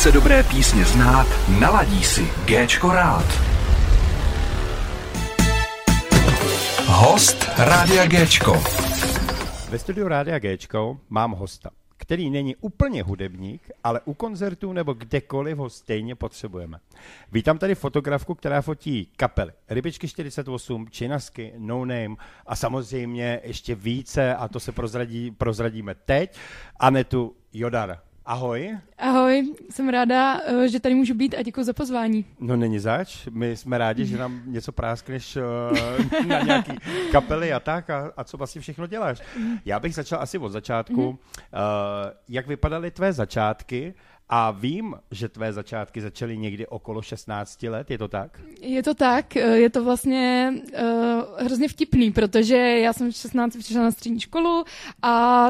Chce dobré písně znát, naladí si Géčko rád. Host Rádia Géčko. Ve studiu Rádia Géčko mám hosta, který není úplně hudebník, ale u koncertů nebo kdekoliv ho stejně potřebujeme. Vítám tady fotografku, která fotí kapely Rybičky 48, Činasky, No Name a samozřejmě ještě více, a to se prozradí, prozradíme teď, Anetu Jodar. Ahoj. Ahoj, jsem ráda, eh, že tady můžu být a děkuji za pozvání. No není zač, my jsme rádi, že nám něco práskneš eh, na nějaký kapely a tak a, a co vlastně všechno děláš. Já bych začal asi od začátku. Mm-hmm. Jak vypadaly tvé začátky? A vím, že tvé začátky začaly někdy okolo 16 let, je to tak? Je to tak, eh, je to vlastně uh, hrozně vtipný, protože já jsem v 16 přišla na střední školu a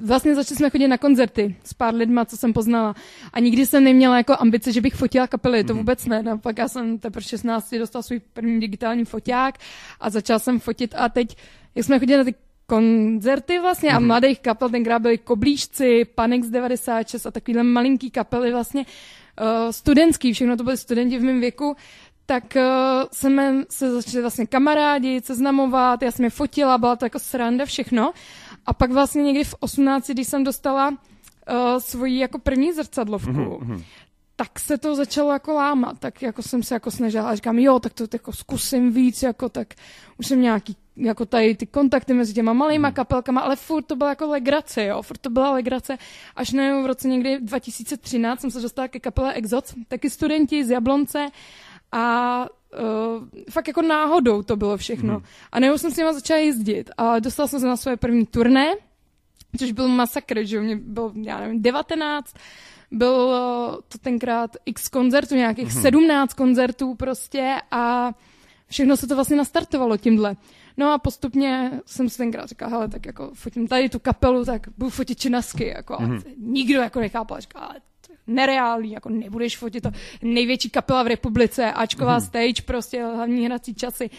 vlastně začali jsme chodit na koncerty s pár lidma, co jsem poznala. A nikdy jsem neměla jako ambice, že bych fotila kapely, to mhm. vůbec ne. No, pak já jsem teprve 16 dostal svůj první digitální foťák a začala jsem fotit a teď, jak jsme chodili na ty koncerty vlastně a mhm. mladých kapel, tenkrát byli Koblížci, Panex 96 a takovýhle malinký kapely vlastně, uh, studentský, všechno to byly studenti v mém věku, tak uh, jsme se začali vlastně kamarádi, seznamovat, já jsem je fotila, byla to jako sranda, všechno. A pak vlastně někdy v 18, když jsem dostala uh, svoji jako první zrcadlovku, mm-hmm. tak se to začalo jako lámat, tak jako jsem se jako snažila a říkám, jo, tak to jako zkusím víc, jako tak už jsem nějaký jako tady ty kontakty mezi těma malýma hmm. kapelkama, ale furt to byla jako legrace, jo, furt to byla legrace, až na v roce někdy 2013 jsem se dostala ke kapele Exot, taky studenti z Jablonce a uh, fakt jako náhodou to bylo všechno. Hmm. A nebo jsem s nima začala jezdit a dostala jsem se na své první turné, což byl masakr, že mě bylo, já nevím, 19, bylo to tenkrát x koncertů, nějakých hmm. 17 koncertů prostě a všechno se to vlastně nastartovalo tímhle. No a postupně jsem si tenkrát říkala, hele, tak jako fotím tady tu kapelu, tak budu fotit činasky, jako mm-hmm. nikdo jako nechápal, říkal, ale nereálný, jako nebudeš fotit to největší kapela v republice, Ačková mm. stage, prostě hlavní hrací časy.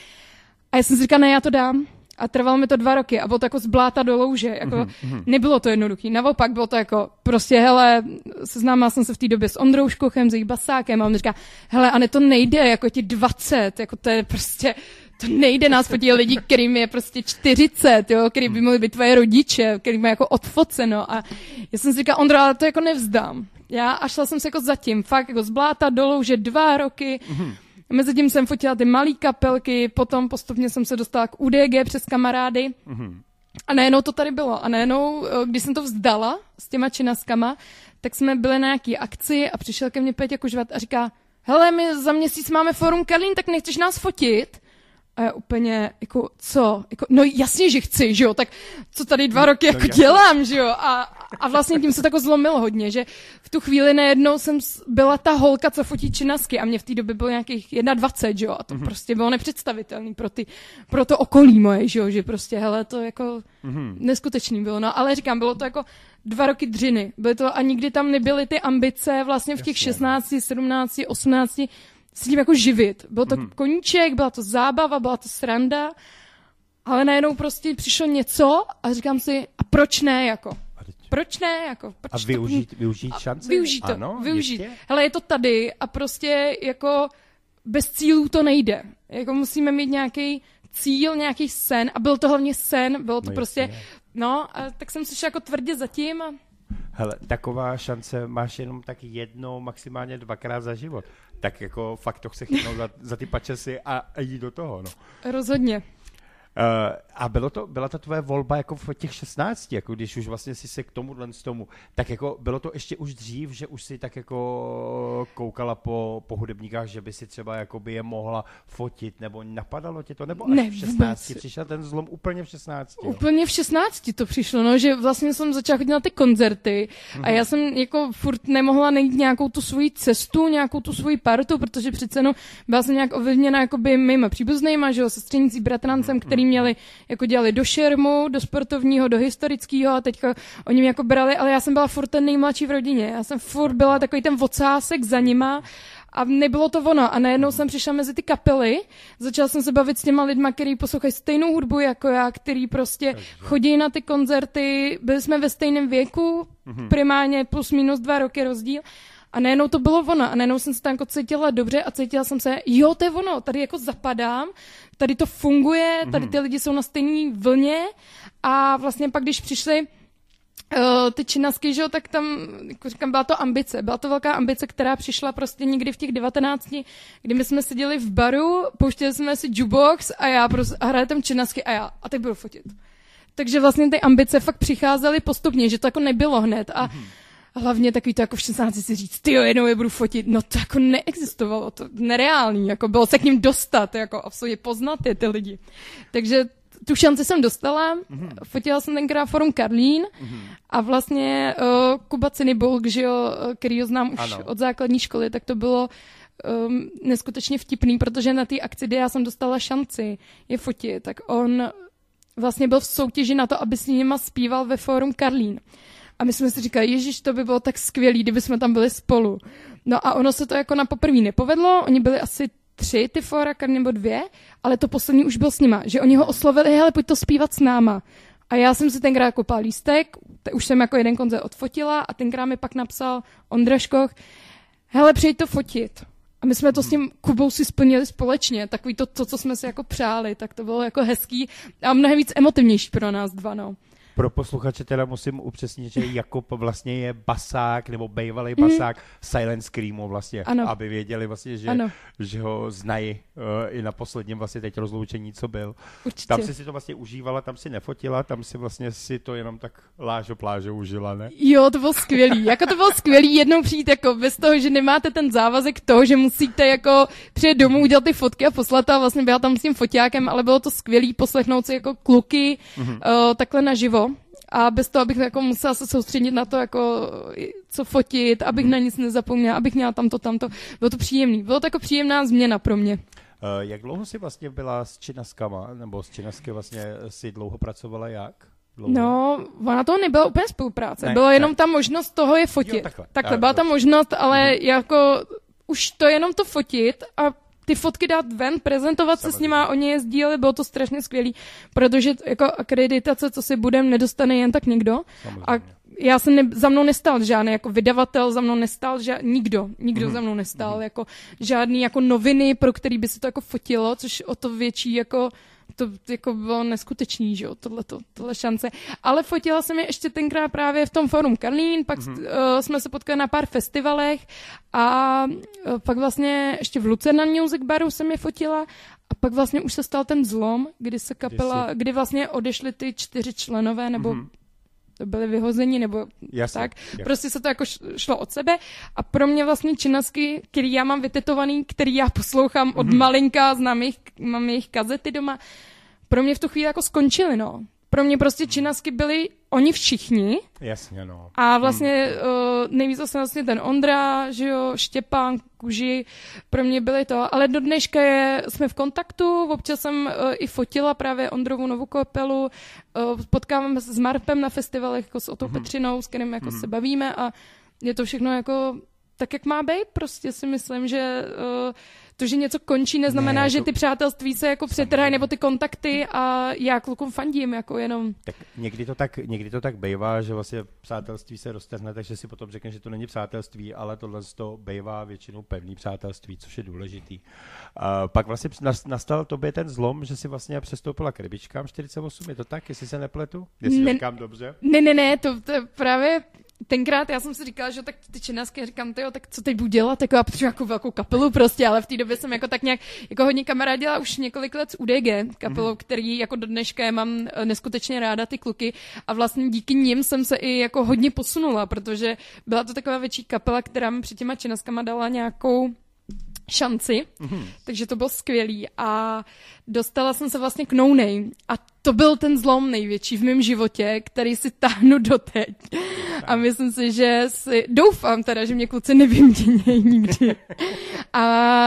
A já jsem si říkala, ne, já to dám. A trvalo mi to dva roky a bylo to jako z bláta do louže. Jako, mm-hmm. Nebylo to jednoduché. Naopak bylo to jako, prostě, hele, seznámila jsem se v té době s Ondrou Škochem, s jejich basákem a on říká, hele, a ne to nejde, jako ti 20, jako to je prostě, to nejde nás fotí lidi, kterým je prostě 40, jo, který by mohli být tvoje rodiče, který má jako odfoceno a já jsem si říkala, Ondra, ale to jako nevzdám. Já a šla jsem se jako zatím, fakt jako zbláta dolů, že dva roky. Mm-hmm. Mezitím jsem fotila ty malé kapelky, potom postupně jsem se dostala k UDG přes kamarády. Mm-hmm. A najednou to tady bylo. A najednou, eh, když jsem to vzdala s těma činaskama, tak jsme byli na nějaký akci a přišel ke mně Peťa Kužvat a říká, hele, my za měsíc máme forum Karlín, tak nechceš nás fotit? A já úplně, jako, co? Jako, no jasně, že chci, že jo, tak co tady dva roky no, jako no, dělám, že jo? A, a vlastně tím se to jako zlomilo hodně, že v tu chvíli najednou jsem byla ta holka, co fotí činasky a mě v té době bylo nějakých 21, že jo? A to mm-hmm. prostě bylo nepředstavitelné pro, ty, pro to okolí moje, že jo? Že prostě, hele, to jako mm-hmm. neskutečný bylo. No, ale říkám, bylo to jako dva roky dřiny. Byly to a nikdy tam nebyly ty ambice vlastně v těch Jasně, 16, 17, 18 s tím jako živit. Byl to mm. koníček, byla to zábava, byla to sranda, ale najednou prostě přišlo něco a říkám si, a proč ne, jako? Proč ne, jako? Proč a využít, to, využít šanci? Využít to, ano, využít. Jistě? Hele, je to tady a prostě jako bez cílů to nejde. Jako musíme mít nějaký cíl, nějaký sen a byl to hlavně sen, bylo to no prostě, jistě. no, a tak jsem si jako tvrdě zatím a Hele, taková šance máš jenom tak jednou, maximálně dvakrát za život. Tak jako fakt to chce chytnout za, za ty pačesy a, a jít do toho, no. Rozhodně. Uh, a bylo to, byla to tvoje volba jako v těch 16, jako když už vlastně si se k tomu z tomu, tak jako bylo to ještě už dřív, že už si tak jako koukala po, po hudebníkách, že by si třeba jako by je mohla fotit, nebo napadalo tě to, nebo až ne, v 16 vůbec. přišel ten zlom úplně v 16? Jo? Úplně v 16 to přišlo, no, že vlastně jsem začala chodit na ty koncerty a mhm. já jsem jako furt nemohla najít nějakou tu svoji cestu, nějakou tu svoji partu, protože přece no, byla jsem nějak ovlivněna jakoby mýma příbuznýma, že jo, sestřenicí bratrancem, který který měli, jako dělali do šermu, do sportovního, do historického a teďka oni mě jako brali, ale já jsem byla furt ten nejmladší v rodině. Já jsem furt byla takový ten vocásek za nima a nebylo to ono. A najednou jsem přišla mezi ty kapely, začala jsem se bavit s těma lidma, kteří poslouchají stejnou hudbu jako já, který prostě Takže. chodí na ty koncerty, byli jsme ve stejném věku, mm-hmm. primárně plus minus dva roky rozdíl. A najednou to bylo ono. A najednou jsem se tam jako cítila dobře a cítila jsem se, jo, to je ono, tady jako zapadám, tady to funguje, tady ty lidi jsou na stejné vlně a vlastně pak, když přišli Uh, ty činasky, že jo, tak tam, jako říkám, byla to ambice. Byla to velká ambice, která přišla prostě někdy v těch 19, kdy my jsme seděli v baru, pouštěli jsme si jukebox a já prostě, a hraje tam činasky a já, a teď budu fotit. Takže vlastně ty ambice fakt přicházely postupně, že to jako nebylo hned a mm-hmm. Hlavně takový to jako v 16 si říct, ty jo, jednou je budu fotit, no to jako neexistovalo, to nereální, jako bylo se k ním dostat, jako absolutně poznat je ty lidi. Takže tu šanci jsem dostala, mm-hmm. fotila jsem tenkrát forum Karlín mm-hmm. a vlastně uh, Kuba Cinibulk, že jo, který ho znám už ano. od základní školy, tak to bylo um, neskutečně vtipný, protože na té akci, kdy já jsem dostala šanci je fotit, tak on vlastně byl v soutěži na to, aby s nima zpíval ve fórum Karlín. A my jsme si říkali, Ježíš, to by bylo tak skvělý, kdyby jsme tam byli spolu. No a ono se to jako na poprvé nepovedlo, oni byli asi tři ty fora, nebo dvě, ale to poslední už byl s nima, že oni ho oslovili, hele, pojď to zpívat s náma. A já jsem si tenkrát kopal lístek, už jsem jako jeden koncert odfotila a tenkrát mi pak napsal Ondra Škoch, hele, přijď to fotit. A my jsme to s tím Kubou si splnili společně, takový to, to, co jsme si jako přáli, tak to bylo jako hezký a mnohem víc emotivnější pro nás dva, no. Pro posluchače teda musím upřesnit, že Jakub vlastně je basák nebo bývalý mhm. basák mm. Silent Screamu vlastně, ano. aby věděli vlastně, že, že ho znají uh, i na posledním vlastně teď rozloučení, co byl. Určitě. Tam si si to vlastně užívala, tam si nefotila, tam si vlastně si to jenom tak lážo plážo užila, ne? Jo, to bylo skvělý. Jako to bylo skvělý jednou přijít jako bez toho, že nemáte ten závazek toho, že musíte jako přijet domů, udělat ty fotky a poslat a vlastně byla tam s tím foťákem, ale bylo to skvělý poslechnout si jako kluky mm-hmm. uh, takhle naživo a bez toho, abych jako musela se soustředit na to, jako co fotit, abych na nic nezapomněla, abych měla tamto, tamto. Bylo to příjemný. Bylo to jako příjemná změna pro mě. Uh, jak dlouho jsi vlastně byla s činaskama, nebo s činasky vlastně si dlouho pracovala jak? Dlouho? No, ona to nebyla úplně spolupráce. Ne, Byla jenom ne. ta možnost toho je fotit. Jo, takhle. takhle byla ta možnost, ale mm-hmm. jako už to jenom to fotit a ty fotky dát ven, prezentovat Samozřejmě. se s nima, oni je sdíleli, bylo to strašně skvělý, protože jako akreditace, co si budem, nedostane jen tak nikdo. Samozřejmě. A já jsem ne, za mnou nestal žádný jako vydavatel, za mnou nestal ža, nikdo, nikdo mm-hmm. za mnou nestal, mm-hmm. jako žádný jako noviny, pro který by se to jako fotilo, což o to větší jako to jako bylo neskutečný, že jo, tohleto, tohle šance. Ale fotila jsem je ještě tenkrát právě v tom forum Karlín, pak mm-hmm. uh, jsme se potkali na pár festivalech a uh, pak vlastně ještě v Lucerna Music Baru jsem je fotila a pak vlastně už se stal ten zlom, kdy se kapela, kdy, kdy vlastně odešly ty čtyři členové, nebo mm-hmm byli vyhozeni, nebo jasně, tak. Jasně. Prostě se to jako šlo od sebe. A pro mě vlastně činasky, který já mám vytetovaný, který já poslouchám mm-hmm. od mhm. malinka, znám jejich, mám jejich kazety doma, pro mě v tu chvíli jako skončily, no pro mě prostě činasky byli oni všichni. Jasně, no. A vlastně hmm. uh, nejvíc vlastně, vlastně ten Ondra, že jo, Štěpán, Kuži, pro mě byly to. Ale do dneška je, jsme v kontaktu, občas jsem uh, i fotila právě Ondrovu novou kopelu, uh, potkáváme se s Marpem na festivalech, jako s Otou hmm. Petřinou, s kterým jako hmm. se bavíme a je to všechno jako tak, jak má být. Prostě si myslím, že uh, to, že něco končí, neznamená, ne, že to... ty přátelství se jako přetrhají, nebo ty kontakty a já klukům fandím, jako jenom. Tak někdy to tak, někdy to tak bývá, že vlastně přátelství se roztrhne, takže si potom řekne, že to není přátelství, ale tohle to bývá většinou pevný přátelství, což je důležitý. Uh, pak vlastně nastal tobě ten zlom, že si vlastně přestoupila k rybičkám 48, je to tak, jestli se nepletu? Jestli ne, říkám dobře? Ne, ne, ne, to, to právě tenkrát já jsem si říkala, že tak ty činasky, říkám, tyjo, tak co teď budu dělat, jako já potřebuji jako velkou kapelu prostě, ale v té době jsem jako tak nějak, jako hodně kamarádila už několik let s UDG, kapelou, mm-hmm. který jako do dneška mám eh, neskutečně ráda ty kluky. A vlastně díky nim jsem se i jako hodně posunula, protože byla to taková větší kapela, která mi před těma činaskama dala nějakou šanci, mm-hmm. takže to bylo skvělý. A dostala jsem se vlastně k No Name. A to byl ten zlom největší v mém životě, který si táhnu doteď. A myslím si, že si, doufám teda, že mě kluci nevyměnějí nikdy. A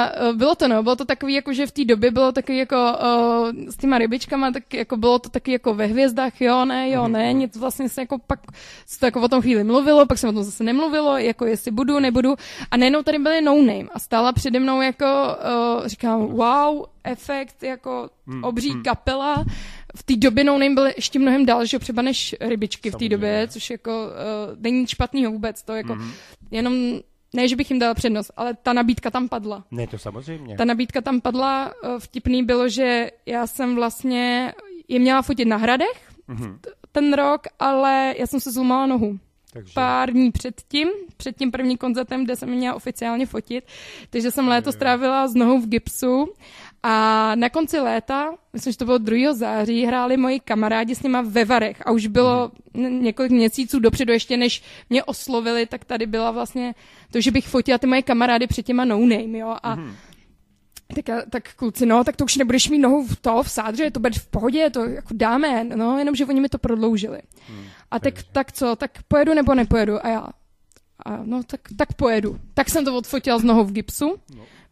e, bylo to no, bylo to takový, jako že v té době bylo takový jako uh, s těma rybičkama, tak jako bylo to taky jako ve hvězdách, jo, ne, jo, ne, mhm. nic vlastně se jako pak se to jako o tom chvíli mluvilo, pak se o tom zase nemluvilo, jako jestli budu, nebudu. A nejenom tady byly no name a stála přede mnou jako, uh, říkám, wow, efekt, jako hmm, obří hmm. kapela. V té době No Name byl ještě mnohem další třeba než rybičky v té době, což jako uh, není špatného vůbec. To jako hmm. jenom ne, že bych jim dala přednost, ale ta nabídka tam padla. Ne, to samozřejmě. Ta nabídka tam padla, eh, vtipný bylo, že já jsem vlastně je měla fotit na hradech Mhm. ten rok, ale já jsem se zlomala nohu Takže... pár dní předtím, před tím prvním koncertem, kde jsem měla oficiálně fotit. Takže jsem léto strávila s nohou v gipsu a na konci léta, myslím, že to bylo 2. září, hráli moji kamarádi s nima ve Varech a už bylo n- několik měsíců dopředu, ještě než mě oslovili, tak tady byla vlastně to, že bych fotila ty moje kamarády před těma no name, jo, a tak, já- tak kluci, no, tak to už nebudeš mít nohu v to, v sádře, to bude v pohodě, to jako dáme, no, jenomže oni mi to prodloužili. a tak, tak co, tak pojedu nebo nepojedu? A já, a no, tak, tak pojedu. Tak jsem to odfotila z nohou v gipsu,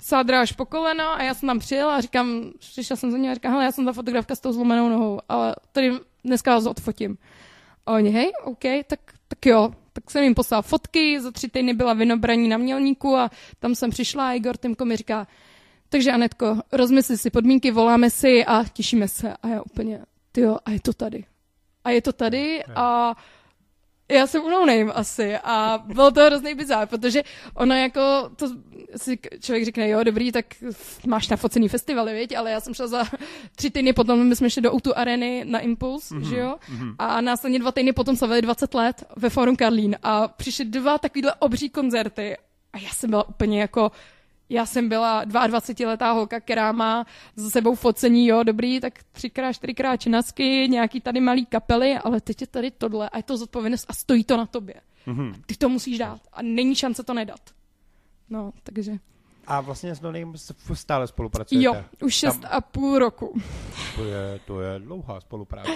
sádra až po koleno a já jsem tam přijela a říkám, přišla jsem za ní a říkám, hele, já jsem ta fotografka s tou zlomenou nohou, ale tady dneska vás odfotím. A oni, hej, OK, tak, tak jo. Tak jsem jim poslala fotky, za tři týdny byla vynobraní na mělníku a tam jsem přišla a Igor Timko mi říká, takže Anetko, rozmysli si podmínky, voláme si a těšíme se. A já úplně, tyjo, a je to tady. A je to tady a já jsem no name asi a bylo to hrozný bizár, protože ono jako, to si člověk řekne, jo, dobrý, tak máš nafocený festivaly, viď? ale já jsem šla za tři týdny potom, my jsme šli do Outu Areny na Impuls, mm-hmm, že jo, mm-hmm. a následně dva týdny potom slavili 20 let ve Forum Karlín a přišly dva takovýhle obří koncerty a já jsem byla úplně jako, já jsem byla 22-letá holka, která má za sebou focení, jo, dobrý, tak třikrát, čtyřikrát činasky, nějaký tady malý kapely, ale teď je tady tohle a je to zodpovědnost a stojí to na tobě. Mm-hmm. Ty to musíš dát a není šance to nedat. No, takže A vlastně s Nonem stále spolupracujete? jo, už šest Tam- a půl roku. To je, to je dlouhá spolupráce.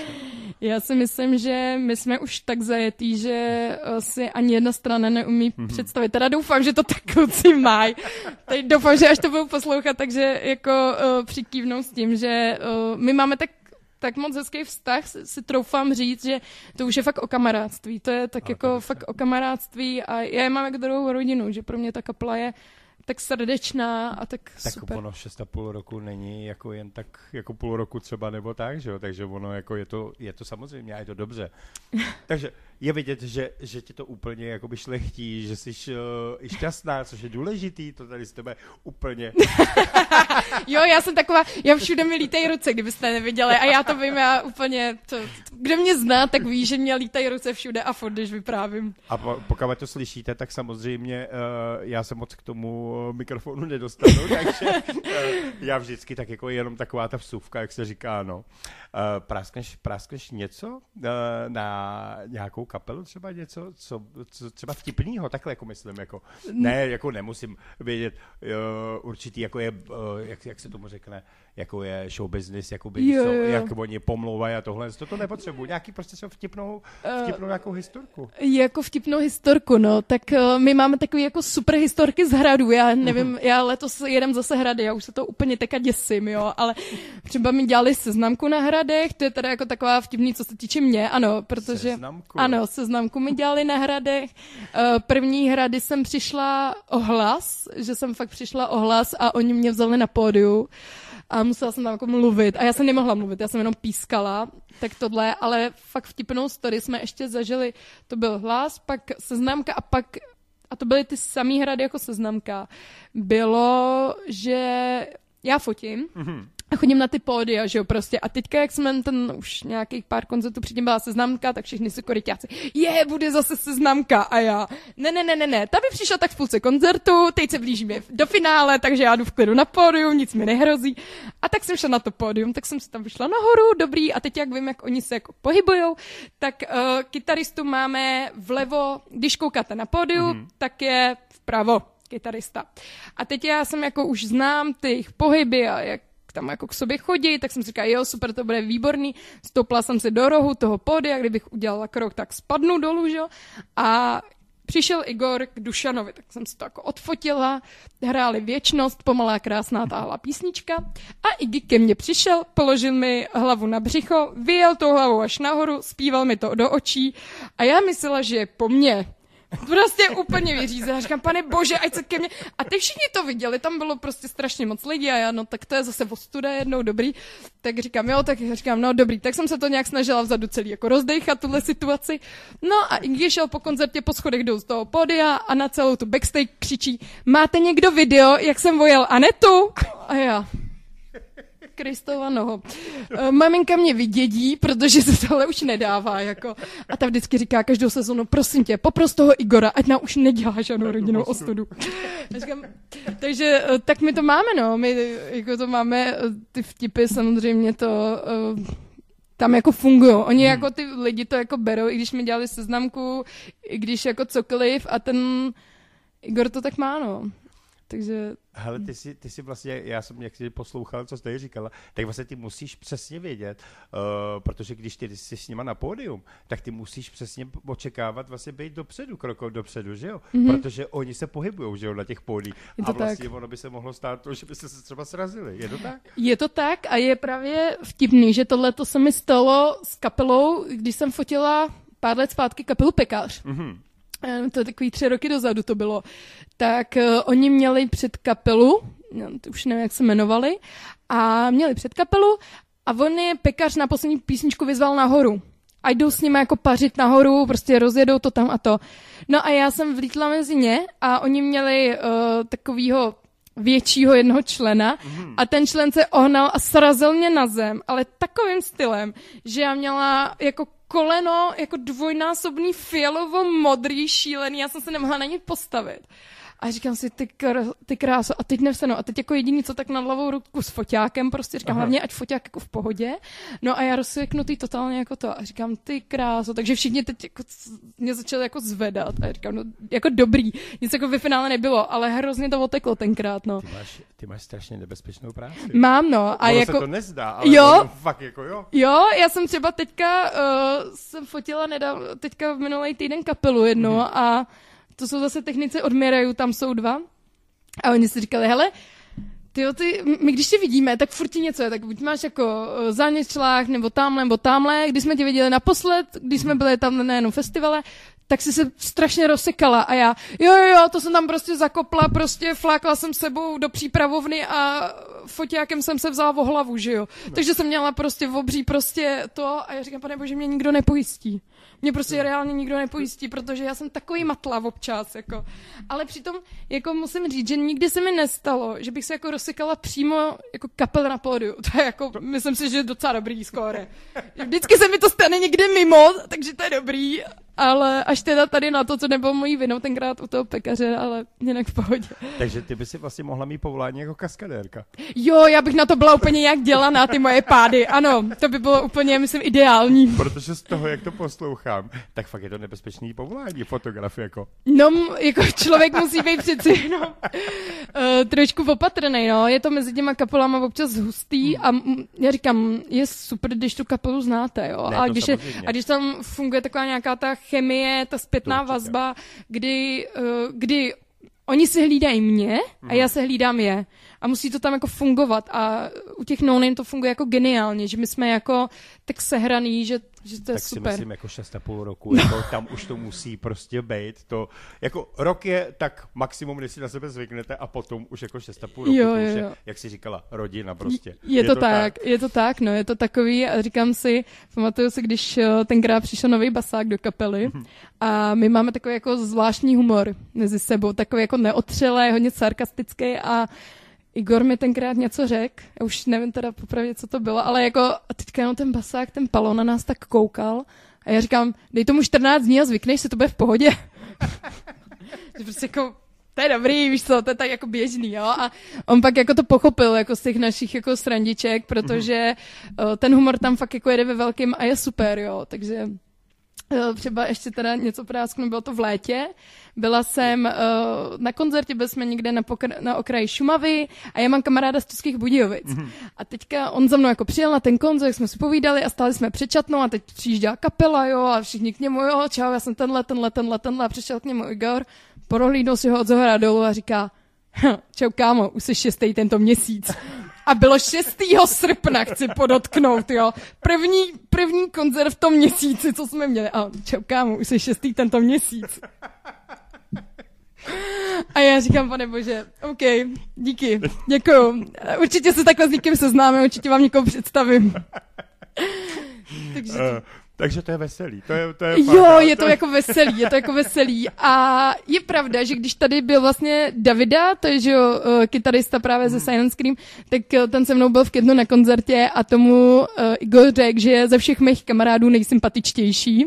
Já si myslím, že my jsme už tak zajetý, že eh, si ani jedna strana neumí Mhm. mm-hmm. představit. Teda doufám, že to tak kluci mají. Teď doufám, že až to budou poslouchat, takže jako uh, přikývnou s tím, že uh, my máme tak tak moc hezký vztah, si, troufám říct, že to už je fakt o kamarádství. To je tak Ale jako to je fakt o kamarádství a já je mám jako druhou rodinu, že pro mě ta kapela je tak srdečná a tak, Tak super. ono 6,5 roku není jako jen tak jako půl roku třeba nebo tak, že jo? Takže ono jako je to, je to samozřejmě a je to dobře. Takže je vidět, že, že ti to úplně jakoby šlechtí, že jsi uh, i šťastná, což je důležitý, to tady z tebe úplně. Jo, já jsem taková, já všude mi lítají ruce, kdybyste neviděli. A já to vím, já úplně, to, kdo mě zná, tak ví, že mě lítají ruce všude a furt, když vyprávím. A po, pokud to slyšíte, tak samozřejmě uh, já se moc k tomu mikrofonu nedostanu, takže uh, já vždycky tak jako jenom taková ta vsuvka, jak se říká, no. Uh, práskneš, práskneš něco uh, na nějakou kapelu třeba něco, co, co třeba vtipnýho, takhle jako myslím, jako ne, jako nemusím vědět uh, určitý, jako je, uh, jak, jak se tomu řekne, jako je show business, jako by, Jo, jo, jak oni pomlouvají a tohle, to to nepotřebuji, nějaký prostě třeba vtipnou, vtipnou nějakou historku. Jako vtipnou historku, no, tak uh, my máme takový jako super historky z hradu, já nevím, já letos jedem zase hrady, já už se to úplně teka děsím, jo, ale třeba mi dělali seznamku na hradech, to je teda jako taková vtipný, co se týče mě, ano, protože... Seznamku? Ano, seznamku mi dělali na hradech. Uh, První hrady jsem přišla o hlas, že jsem fakt přišla o hlas a oni mě vzali na pódiu a musela jsem tam jako mluvit. A já jsem nemohla mluvit, já jsem jenom pískala, tak tohle, ale fakt vtipnou story jsme ještě zažili. To byl hlas, pak seznamka a pak a to byly ty samý hrady jako seznamka. Bylo, že já fotím, a chodím na ty pódia, že jo, prostě. A teďka, jak jsme ten už nějakých pár koncertů předtím byla seznamka, tak všichni si koryťáci, je, bude zase seznamka. A já, ne, ne, ne, ne, ne, ta by přišla tak v půlce koncertu, teď se blížíme do finále, takže já jdu v klidu na pódium, nic mi nehrozí. A tak jsem šla na to pódium, tak jsem si tam vyšla nahoru, dobrý, a teď jak vím, jak oni se jako pohybujou, tak uh, kytaristu máme vlevo, když koukáte na pódium, mm-hmm. tak je vpravo kytarista. A teď já jsem jako už znám ty jejich pohyby a jak tam jako k sobě chodí, tak jsem si říkala, jo, super, to bude výborný. Stoupla jsem si do rohu toho pódia, kdybych udělala krok, tak spadnu dolů, že? A přišel Igor k Dušanovi, tak jsem si to jako odfotila, hráli věčnost, pomalá krásná táhla písnička a Iggy ke mně přišel, položil mi hlavu na břicho, vyjel tou hlavou až nahoru, zpíval mi to do očí a já myslela, že je po mně. Prostě úplně vyřízená. Já říkám, pane bože, ať se ke mně... A ty všichni to viděli, tam bylo prostě strašně moc lidí a já, no tak to je zase ostuda jednou, dobrý. Tak říkám, jo, tak říkám, no dobrý, tak jsem se to nějak snažila vzadu celý jako rozdejchat tuhle situaci. No a když šel po koncertě po schodech jdou z toho podia a na celou tu backstage křičí, máte někdo video, jak jsem vojel Anetu? A já, Kristova noho. Eh, maminka mě vydědí, protože se tohle už nedává. Jako. A ta vždycky říká každou sezonu, prosím tě, popros toho Igora, ať nám už nedělá žádnou rodinnou ostudu. Říkám, takže eh, tak my to máme, no. My jako to máme, eh, ty vtipy samozřejmě to tam jako fungují. Oni hmm. jako ty lidi to jako berou, i když mi dělali seznamku, i když jako cokoliv a ten Igor to tak má, no. Takže... Hele, ty jsi, ty jsi vlastně, já jsem jak jsi poslouchal, co jsi říkala, tak vlastně ty musíš přesně vědět, uh, protože když ty jsi s nima na pódium, tak ty musíš přesně očekávat vlastně být dopředu, krokou dopředu, že jo? Mm-hmm. Protože oni se pohybují, že jo, na těch pódích. A vlastně tak. ono by se mohlo stát to, že by se třeba srazili. Je to tak? Je to tak a je právě vtipný, že tohle to se mi stalo s kapelou, když jsem fotila pár let zpátky kapelu Pekář. Mm-hmm to je takový tři roky dozadu to bylo, tak uh, oni měli před kapelu, no, to už nevím, jak se jmenovali, a měli před kapelu a on je pekař na poslední písničku vyzval nahoru. A jdou s nimi jako pařit nahoru, prostě rozjedou to tam a to. No a já jsem vlítla mezi ně a oni měli uh, takovýho většího jednoho člena mm. a ten člen se ohnal a srazil mě na zem, ale takovým stylem, že já měla jako koleno jako dvojnásobný fialovo-modrý šílený, já jsem se nemohla na ně postavit. A říkám si, ty, kr- ty kráso, a teď nevstanu. A teď jako jediný, co tak na hlavou ruku s foťákem, prostě říkám, Aha. hlavně ať foťák jako v pohodě. No a já rozsvěknutý totálně jako to. A říkám, ty kráso. Takže všichni teď jako mě začali jako zvedat. A říkám, no jako dobrý. Nic jako ve finále nebylo, ale hrozně to oteklo tenkrát, no. Ty máš, ty máš strašně nebezpečnou práci. Mám, no. A ono jako... se to nezdá, ale jo, fakt jako jo. Jo, já jsem třeba teďka uh, jsem fotila nedávno, teďka v minulý týden kapelu jednu mm-hmm. a to jsou zase technici od Miraju, tam jsou dva. A oni si říkali, hele, ty, ty, my když tě vidíme, tak furt ti něco je, tak buď máš jako eh, záněčlách, nebo tamhle, nebo tamhle. Když jsme tě viděli naposled, když jsme byli tam na jednom festivale, tak si se strašně rozsekala a já, jo, jo, jo, to jsem tam prostě zakopla, prostě flákla jsem sebou do přípravovny a foťákem jsem se vzala o hlavu, že jo. No. Takže jsem měla prostě v obří prostě to a já říkám, pane bože, mě nikdo nepojistí. Mě prostě reálně nikdo nepojistí, protože já jsem takový matla občas, jako. Ale přitom, jako musím říct, že nikdy se mi nestalo, že bych se jako rozsekala přímo jako kapel na pódiu. To je jako, myslím si, že je docela dobrý skóre. Vždycky se mi to stane někde mimo, takže to je dobrý, ale až teda tady na to, co nebylo mojí vinou tenkrát u toho pekaře, ale jinak v pohodě. Takže ty by si vlastně mohla mít povolání jako kaskadérka. Jo, já bych na to byla úplně jak dělaná, ty moje pády. Ano, to by bylo úplně, myslím, ideální. Protože z toho, jak to poslouchám, tak fakt je to nebezpečný povolání, fotograf jako. No, jako člověk musí být přeci, no, uh, trošku opatrný, no. Je to mezi těma kapelama občas hustý hmm. a já říkám, je super, když tu kapelu znáte, jo. Ne, a, když je, a když tam funguje taková nějaká ta chemie, ta zpětná vazba, kdy, uh, kdy oni si hlídají mě a já mhm. se hlídám je a musí to tam jako fungovat a u těch no to funguje jako geniálně, že my jsme jako tak sehraný, že, že to je tak super. Tak si myslím jako 6,5 roku, no. jako tam už to musí prostě být, to, jako rok je tak maximum, když si na sebe zvyknete a potom už jako 6,5 roku, jo, jo, jo. Je, jak si říkala, rodina prostě. Je, je to, to tak, tak, je to tak, no, je to takový a říkám si, pamatuju si, když eh, tenkrát přišel nový basák do kapely mhm. a my máme takový jako zvláštní humor mezi sebou, takový jako neotřelé, hodně sarkastický a Igor mi tenkrát něco řekl, já už nevím teda popravdě, co to bylo, ale jako teďka jenom ten basák, ten palo na nás tak koukal a já říkám, dej tomu 14 dní a zvykneš se, to bude v pohodě. prostě jako, to je dobrý, víš co, to je tak jako běžný, jo, a on pak jako to pochopil, jako z těch našich jako srandiček, protože uh, ten humor tam fakt jako jede ve velkým a je super, jo, takže třeba ještě teda něco prásknu, bylo to v létě, byla jsem uh, na koncertě, byli jsme někde na, pokr- na okraji Šumavy a já mám kamaráda z Českých Budějovic. Mm-hmm. A teďka on za mnou jako přijel na ten koncert, jsme si povídali a stáli jsme před čatnou a teď přijížděla kapela, jo, a všichni k němu, jo, čau, já jsem tenhle, tenhle, tenhle, tenhle a přišel k němu Igor, prohlídnul si ho od zohora dolů a říká, čau kámo, už jsi šestý tento měsíc. A bylo 6. srpna, chci podotknout, jo. První, první koncert v tom měsíci, co jsme měli. A čau, kámo, už je 6. tento měsíc. A já říkám, pane bože, OK, díky, děkuju. Určitě se takhle s někým seznámím, určitě vám někoho představím. Takže... Uh, takže to je veselý. To je, to je jo, fakt, je to, to jako veselý, je to jako veselý. A je pravda, že když tady byl vlastně Davida, to je že jo, eh, kytarista právě ze hmm. Silent Scream, tak eh, ten se mnou byl v Kidnu na koncertě a tomu uh, Igor řekl, že je ze všech mých kamarádů nejsympatičtější.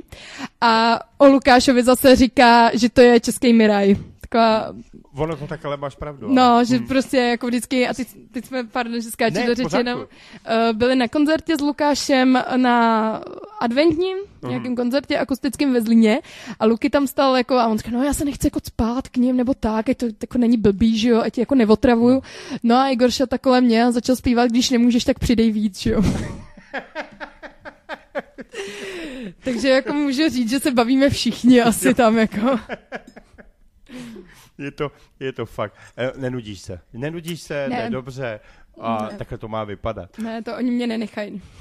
A o Lukášovi zase říká, že to je český Miraj taková... Ono to takhle máš pravdu. No, že hmm. prostě jako vždycky, a teď, teď jsme, pardon, že skáču do řeči, jenom, uh, byli na koncertě s Lukášem na adventním hmm. nějakém koncertě akustickém ve Zlíně a Luky tam stal jako a on říká, no já se nechci jako spát k ním nebo tak, ať to jako není blbý, že jo, ať jako neotravuju. No a Igor šel takhle mě a začal zpívat, když nemůžeš, tak přidej víc, že jo. Takže jako můžu říct, že se bavíme všichni asi tam jako. je, to, je to fakt. E, nenudíš se. Nenudíš se, ne. ne dobře. A ne. takhle to má vypadat. Ne, to oni mě nenechají.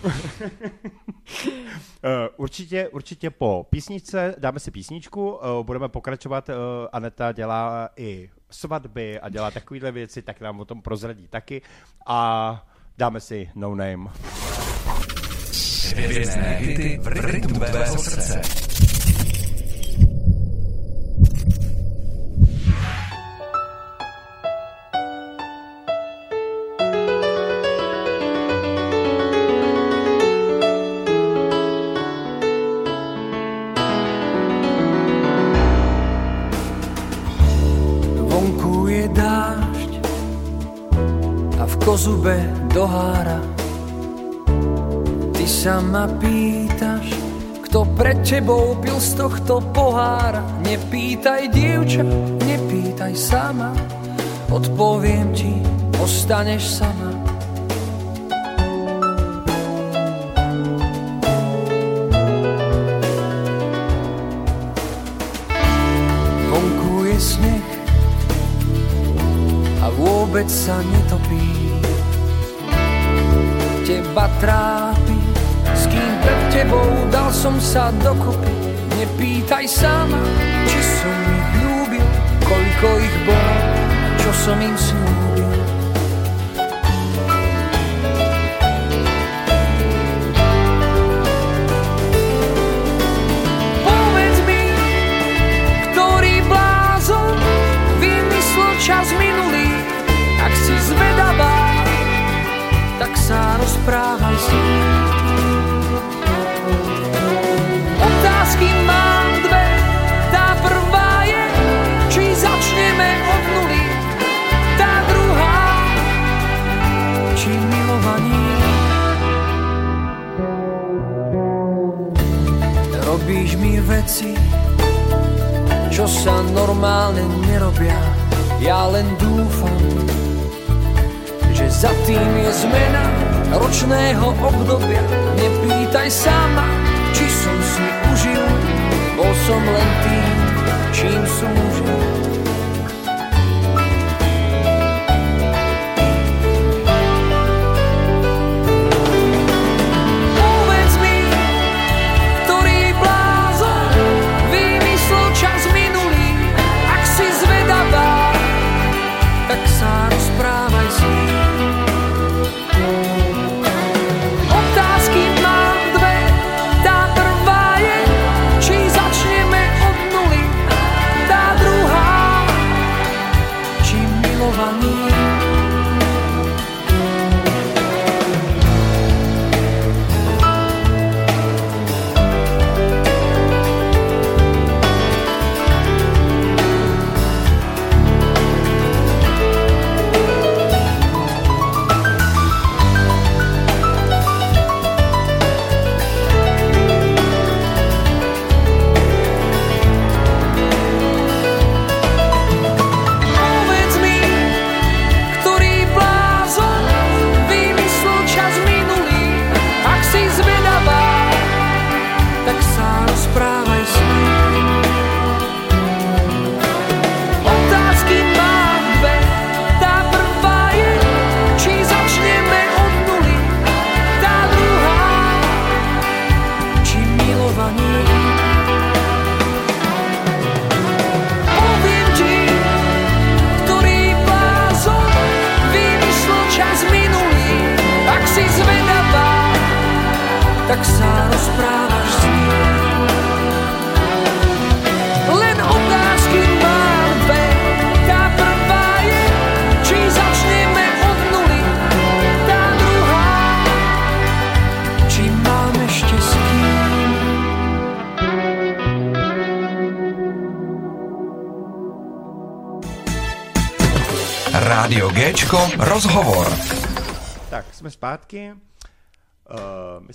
Eh, určitě, určitě po písničce dáme si písničku, eh, budeme pokračovat. Aneta dělá i svatby a dělá takovéhle věci, tak nám o tom prozradí taky. A dáme si No Name. Hvězdné hity v rytmu tvého srdce. Zube do hára. Ty sa ma pýtaš, kto pred tebou pil z tohto pohára. Nepýtaj dievča, nepýtaj sama, odpoviem ti, ostaneš sama. Vonku je a vôbec sa netopí teba trápi S kým pred tebou dal som sa dokopy Nepýtaj sa ma, či som ich ľúbil Koľko ich bolo, čo som im slúbil sa rozprávaj s. Otázky mám dve, tá prvá je, či začneme od nuly, tá druhá, či milovaní. Robíš mi veci, čo sa normálne nerobia, ja len dúfam, že za tým je zmena ročného obdobia. Nepýtaj sa ma, či som si užil, bol som len tým, čím slúžil.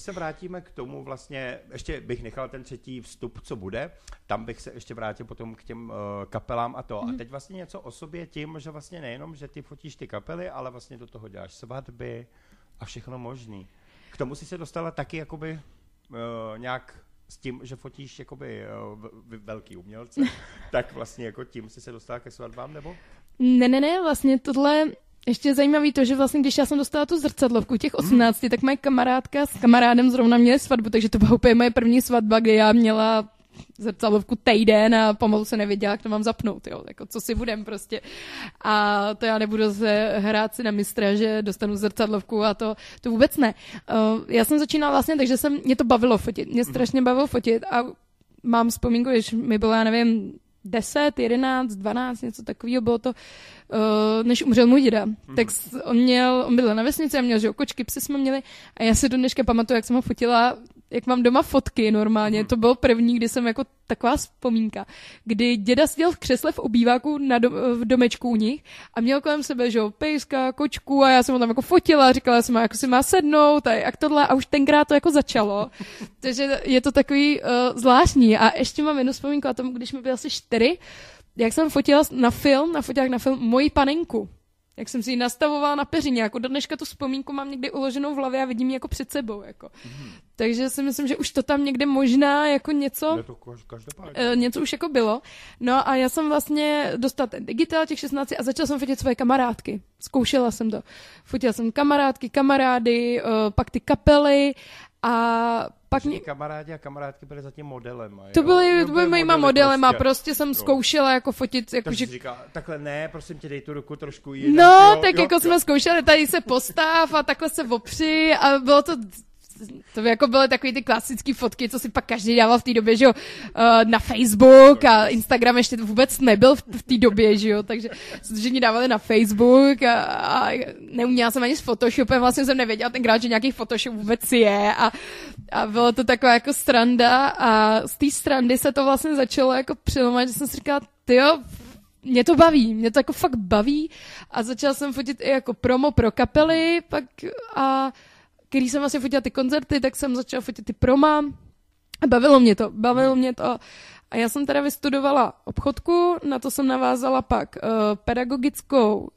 Se vrátíme k tomu vlastně, ještě bych nechal ten třetí vstup, co bude, tam bych se ještě vrátil potom k těm uh, kapelám a to. Mm. A teď vlastně něco o sobě tím, že vlastně nejenom, že ty fotíš ty kapely, ale vlastně do toho děláš svatby a všechno možný. K tomu si se dostala taky jakoby uh, nějak s tím, že fotíš jakoby uh, velký umělce, tak vlastně jako tím si se dostala ke svatbám, nebo? Ne, ne, ne, vlastně tohle ještě je zajímavý to, že vlastně, když já jsem dostala tu zrcadlovku těch 18, hmm. tak moje kamarádka s kamarádem zrovna měli svatbu, takže to byla úplně moje první svatba, kdy já měla zrcadlovku týden a pomalu se nevěděla, jak to mám zapnout, jo, jako co si budem prostě. A to já nebudu se hrát si na mistra, že dostanu zrcadlovku a to, to vůbec ne. Uh, já jsem začínala vlastně, takže jsem, mě to bavilo fotit, mě strašně bavilo fotit a mám vzpomínku, když mi bylo, já nevím, 10, 11, 12, něco takového, bylo to, uh, než umřel můj děda. Mm. Tak on měl, on byl na vesnici a měl, že kočky, psy jsme měli a já si do dneška pamatuju, jak jsem ho fotila jak mám doma fotky normálně, hmm. to bylo první, kdy jsem jako taková vzpomínka, kdy děda seděl v křesle v obýváku na do, v domečku u nich a měl kolem sebe, že jo, pejska, kočku a já jsem ho tam jako fotila říkala jsem, jako si má sednout a jak tohle a už tenkrát to jako začalo. Takže je to takový uh, zvláštní a ještě mám jednu vzpomínku a tomu, když mi bylo asi čtyři, jak jsem fotila na film, na foták na film Moji panenku jak jsem si ji nastavovala na peřině, jako do dneška tu vzpomínku mám někdy uloženou v hlavě a vidím ji jako před sebou, jako. Mm. Takže si myslím, že už to tam někde možná jako něco, to uh, něco už jako bylo. No a já jsem vlastně dostala ten digitál těch 16 a začala jsem fotit svoje kamarádky. Zkoušela jsem to. Fotila jsem kamarádky, kamarády, uh, pak ty kapely a pak mě... kamarádi a kamarádky byly zatím modelem. To byly, to byly mojíma modelem a prostě jsem jo. zkoušela jako fotit. Jako, že... říká, takhle ne, prosím tě, dej tu ruku trošku jinak. No, jo, tak jo, jako jo. jsme zkoušeli, tady se postav a takhle se opři a bylo to to by jako byly takový ty klasické fotky, co si pak každý dával v té době, že jo, uh, na Facebook a Instagram ještě vůbec nebyl v té době, že jo, takže všichni dávali na Facebook a, a neuměla jsem ani s Photoshopem, vlastně jsem nevěděla tenkrát, že nějaký Photoshop vůbec je a, a bylo to taková jako stranda a z té strandy se to vlastně začalo jako přilomovat, že jsem si říkala, ty jo, mě to baví, mě to jako fakt baví. A začala jsem fotit i jako promo pro kapely pak a když jsem vlastně fotila ty koncerty, tak jsem začala fotit ty proma. Bavilo mě to, bavilo mě to. A já jsem teda vystudovala obchodku, na to jsem navázala pak uh, pedagogickou, uh,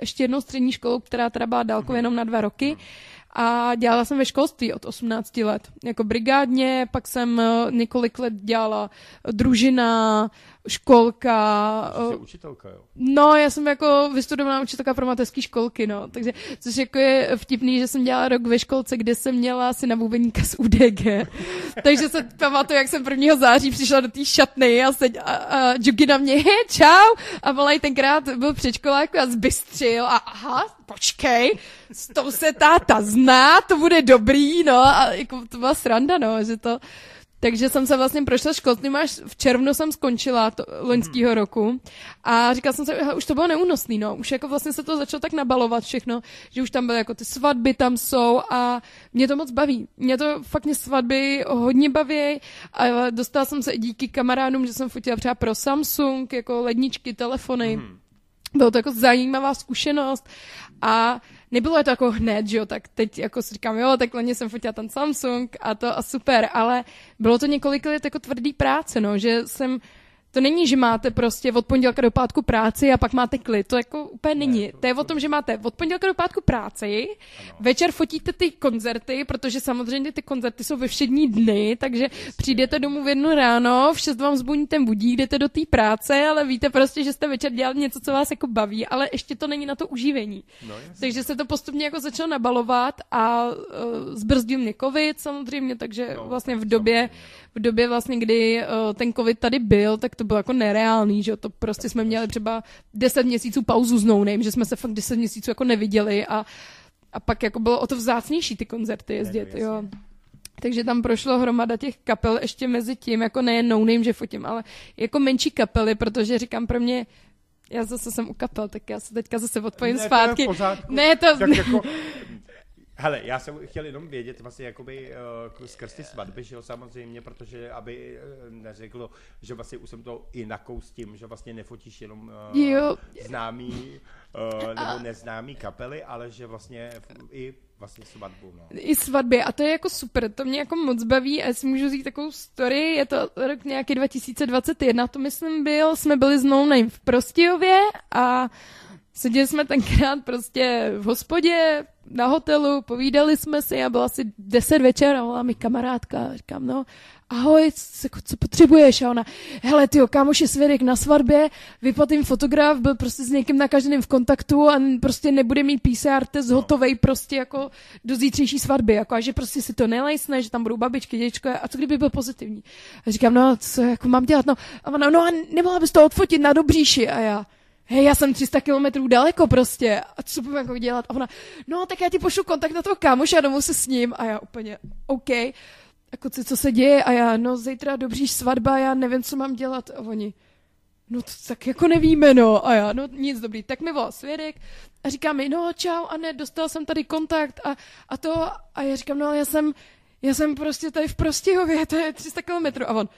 ještě jednou střední školu, která teda byla dálkově jenom na dva roky. A dělala jsem ve školství od 18 let. Jako brigádně, pak jsem uh, několik let dělala družina, školka. Jsi učitelka, jo? No, já jsem jako vystudovaná učitelka pro mateřské školky, no. Takže, což jako je vtipný, že jsem dělala rok ve školce, kde jsem měla asi nabubeníka z UDG. Takže se pamatuju, jak jsem 1. září přišla do té šatny a, seď, a, a Jugi na mě, he, čau! A malej tenkrát byl předškolák a zbystřil a aha, počkej, s tou se táta zná, to bude dobrý, no. A jako to byla sranda, no, že to takže jsem se vlastně prošla školstvím až v červnu jsem skončila to, loňského roku a říkala jsem si, že už to bylo neúnosný, no. Už jako vlastně se to začalo tak nabalovat všechno, že už tam byly jako ty svatby tam jsou a mě to moc baví. Mě to fakt mě svatby hodně baví a dostala jsem se i díky kamarádům, že jsem fotila třeba pro Samsung, jako ledničky, telefony. Mm. Bylo to jako zajímavá zkušenost a nebylo to jako hned, že jo, tak teď jako si říkám, jo, tak loni jsem fotila ten Samsung a to a super, ale bylo to několik let jako tvrdý práce, no, že jsem to není, že máte prostě od pondělka do pátku práci a pak máte klid. To jako úplně není. Ne, to, to je o tom, že máte od pondělka do pátku práci, ano. večer fotíte ty koncerty, protože samozřejmě ty koncerty jsou ve všední dny, takže jasně. přijdete domů v jednu ráno, v šest vám zbuní ten budík, jdete do té práce, ale víte prostě, že jste večer dělali něco, co vás jako baví, ale ještě to není na to uživení. No, takže se to postupně jako začalo nabalovat a uh, zbrzdil mě covid samozřejmě, takže no, vlastně v době, v době vlastně, kdy uh, ten covid tady byl, tak to bylo jako nereálný, že to prostě jsme měli třeba 10 měsíců pauzu s no name, že jsme se fakt 10 měsíců jako neviděli a, a pak jako bylo o to vzácnější ty koncerty jezdit, jo. Takže tam prošlo hromada těch kapel ještě mezi tím, jako nejen no name, že fotím, ale jako menší kapely, protože říkám pro mě, já zase jsem u kapel, tak já se teďka zase odpojím Ne, to je v zpátky. pořádku. Ne, to... Tak jako, hele, já jsem chtěl jenom vědět vlastně jakoby uh, skrz ty svatby, že jo, samozřejmě, protože aby uh, neřeklo, že vlastně už jsem to i nakoustím, že vlastně nefotíš jenom uh, Jo. známý uh, nebo neznámý kapely, ale že vlastně i vlastně svatbu, no. I svatby a to je jako super, to mě jako moc baví a jestli můžu říct takovou story, je to rok nějaký 2021, to myslím byl, jsme byli s No Name v Prostějově a seděli jsme tenkrát prostě v hospodě, na hotelu, povídali jsme si a bylo asi 10 večer a volá mi kamarádka a říkám, no, ahoj, co, co potřebuješ? A ona, hele, ty kámoš je svědek na svatbě, vyplatím fotograf, byl prostě s někým nakaženým v kontaktu a prostě nebude mít PCR test hotovej prostě jako do zítřejší svatby, jako a že prostě si to nelajsne, že tam budou babičky, děčko a co kdyby byl pozitivní? A říkám, no, co jako mám dělat? No, a ona, no a nemohla bys to odfotit na Dobříši a já, hej, já jsem 300 kilometrů daleko prostě, a co budu jako dělat? A ona, no, tak já ti pošlu kontakt na toho kámoše a domů se s ním. A já úplně, OK. Jako, co, co se děje? A já, no, zítra dobříš svatba, já nevím, co mám dělat. A oni, no, to, tak jako nevíme, no. A já, no, nic dobrý. Tak mi volal svědek a říká mi, no, čau, a ne, dostal jsem tady kontakt a, a to. A já říkám, no, ale já jsem, já jsem prostě tady v Prostějově, to je 300 kilometrů. A on,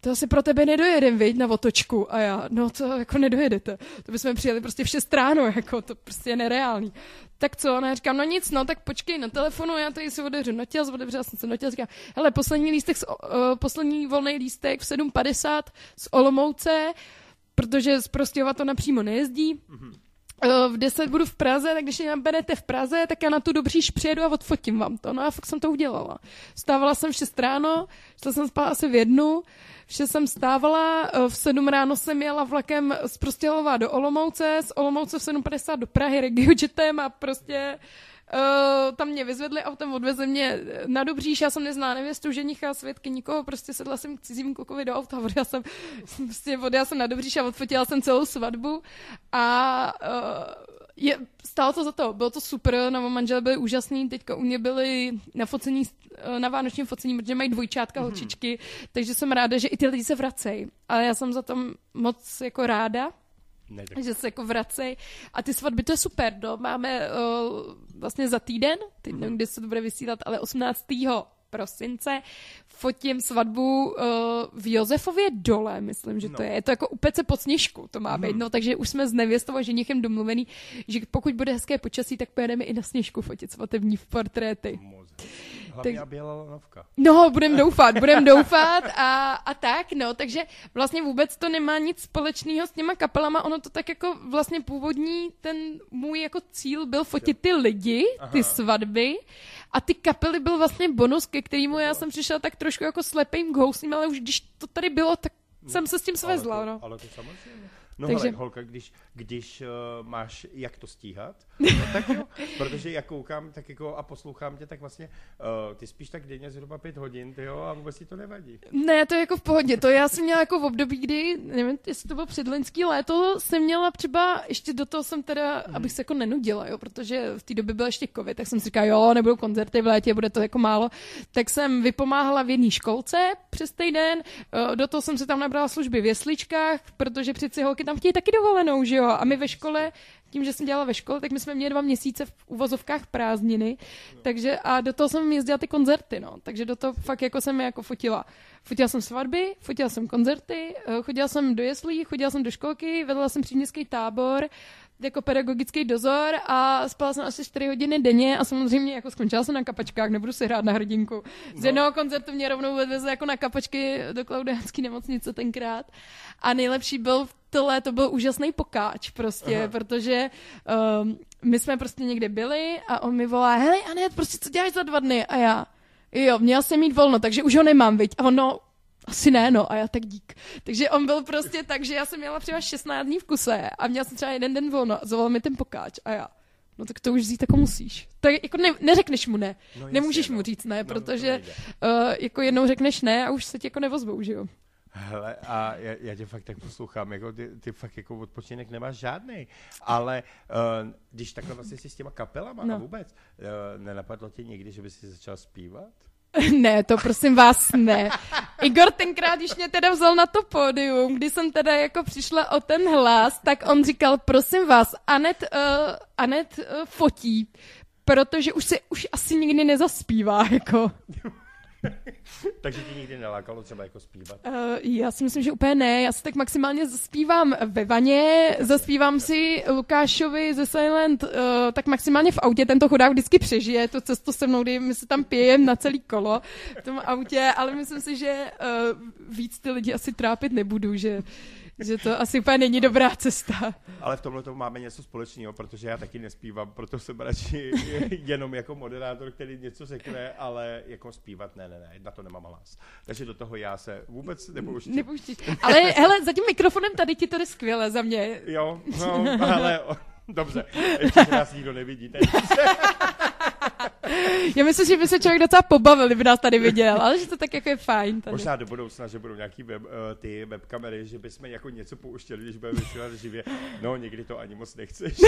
to asi pro tebe nedojedem, viď, na otočku. A já, no to jako nedojedete. To bychom přijeli prostě v 6 ráno, jako to prostě je nereálný. Tak co, no já říkám, no nic, no tak počkej na telefonu, já tady si otevřu notěz, otevřela jsem se notěz, říkám, hele, poslední lístek, z, uh, poslední volný lístek v 7.50 z Olomouce, protože z to napřímo nejezdí. Eh, v 10 budu v Praze, tak když mě naberete v Praze, tak já na tu dobříž přijedu a odfotím vám to. No a fakt jsem to udělala. Stávala jsem v 6 ráno, šla jsem spát asi v jednu, v 6 jsem stávala, eh, v 7 ráno jsem jela vlakem z Prostějova do Olomouce, z Olomouce v 7.50 do Prahy regiojetem a prostě Uh, tam mě vyzvedli autem, odvezli mě na Dobříš, já jsem neznala nevěstu, ženicha, svědky, nikoho, prostě sedla jsem k cizímu klukovi do auta, odjela jsem, prostě odjela jsem na Dobříš a odfotila jsem celou svatbu a uh, je, stálo to za to, bylo to super, novo manželé byli úžasní, teďka u mě byli na focení, eh, na vánočním focení, protože mají dvojčátka, Mhm. holčičky, takže jsem ráda, že i ty lidi se vracejí, ale já jsem za to moc jako ráda, Ne, tak že se jako vracej. A ty svatby, to je super, no. Máme uh, vlastně za týden, teď nevím, kdy se to bude vysílat, ale 18. prosince fotím svatbu uh, v Josefově dole, myslím, že to No. je. Je to jako u Pece pod sněžku, to má být. No, takže už jsme s nevěstou a ženichem domluvený, že pokud bude hezké počasí, tak pojedeme i na sněžku fotit svatební portréty. moc. Hlavně, Tak- aby lanovka. No, budem doufat, budem doufat a, a tak, no, takže vlastně vůbec to nemá nic společného s těma kapelama, ono to tak jako vlastně původní, ten můj jako cíl byl fotit ty lidi, ty svatby a ty kapely byl vlastně bonus, ke kterému já jsem přišla tak trošku jako slepým k housím, ale už když to tady bylo, tak jsem se s tím svezla, no. Ale to samozřejmě. No Takže- hele, holka, když, když uh, máš jak to stíhat, no tak jo, protože jak koukám tak jako a poslouchám tě, tak vlastně uh, ty spíš tak denně zhruba pět hodin, ty jo, a vůbec ti to nevadí. Ne, to je jako v pohodě. To já jsem měla jako v období, kdy, nevím, jestli to bylo předloňský léto, jsem měla třeba, ještě do toho jsem teda, abych se jako nenudila, jo, protože v té době byl ještě covid, tak jsem si říkala, jo, nebudou koncerty v létě, bude to jako málo. Tak jsem vypomáhala v jedné školce přes týden, eh, do toho jsem si tam nabrala služby v jesličkách, protože přeci holky tam chtějí taky dovolenou, že jo, a my ve škole tím, že jsem dělala ve škole, tak my jsme měli dva měsíce v uvozovkách prázdniny, takže a do toho jsem jezdila ty koncerty, no, takže do toho fakt jako jsem jako fotila. Fotila jsem svatby, fotila jsem koncerty, eh, chodila jsem do jeslí, chodila jsem do školky, vedla jsem příměstský tábor, jako pedagogický dozor a spala jsem asi 4 hodiny denně a samozřejmě jako skončila jsem na kapačkách, nebudu si hrát na hrdinku. Z jednoho koncertu mě rovnou odvezli jako na kapačky do Klaudiánské nemocnice tenkrát a nejlepší byl to léto byl úžasný pokáč prostě, Aha. protože um, my jsme prostě někde byli a on mi volá, hele Anet, prostě co děláš za dva dny? A já, jo, měl jsem mít volno, takže už ho nemám, viď? A on, no, asi ne, no, a já tak dík. Takže on byl prostě tak, že já jsem měla třeba 16 dní v kuse a měla jsem třeba jeden den volno a zavolal mi ten pokáč a já. No tak to už vzít jako musíš. Tak jako ne, neřekneš mu ne. No, jasně, Nemůžeš no. mu říct ne, No, to protože nejde. uh, jako jednou řekneš ne a už se ti jako nevozvou, že jo. Hele, a já, já tě fakt tak poslouchám, jako ty, ty fakt jako odpočinek nemáš žádný, ale uh, když takhle vlastně si s těma kapelama no. No. a vůbec, uh, nenapadlo tě někdy, že by si začal zpívat? Ne, to prosím vás ne. Igor tenkrát, když mě teda vzal na to pódium, kdy jsem teda jako přišla o ten hlas, tak on říkal, prosím vás, Anet, uh, Anet uh, fotí, protože už se už asi nikdy nezaspívá, jako. Takže ti nikdy nelákalo třeba jako zpívat? Uh, já si myslím, že úplně ne. Já si tak maximálně zaspívám ve vaně, zaspívám si Lukášovi ze Silent, uh, tak maximálně v autě. Tento chudák vždycky přežije tu cestu se mnou, kdy my se tam pijeme na celý kolo v tom autě, ale myslím si, že uh, víc ty lidi asi trápit nebudu, že že to asi úplně není dobrá cesta. Ale v tomhle tomu máme něco společného, protože já taky nespívám, proto jsem radši jenom jako moderátor, který něco řekne, ale jako zpívat ne, ne, ne, na to nemám hlas. Takže do toho já se vůbec nepouštím. Nepouštíš. Ale hele, za tím mikrofonem tady ti to jde skvěle za mě. Jo, no, ale dobře, ještě se nás nikdo nevidí. Já myslím, že by se člověk docela pobavil, kdyby nás tady viděl, ale že to tak jako je fajn. Tady. Možná do budoucna, že budou nějaký web, uh, ty webkamery, že bychom jako něco pouštěli, když budeme vysílat živě. No, někdy to ani moc nechceš.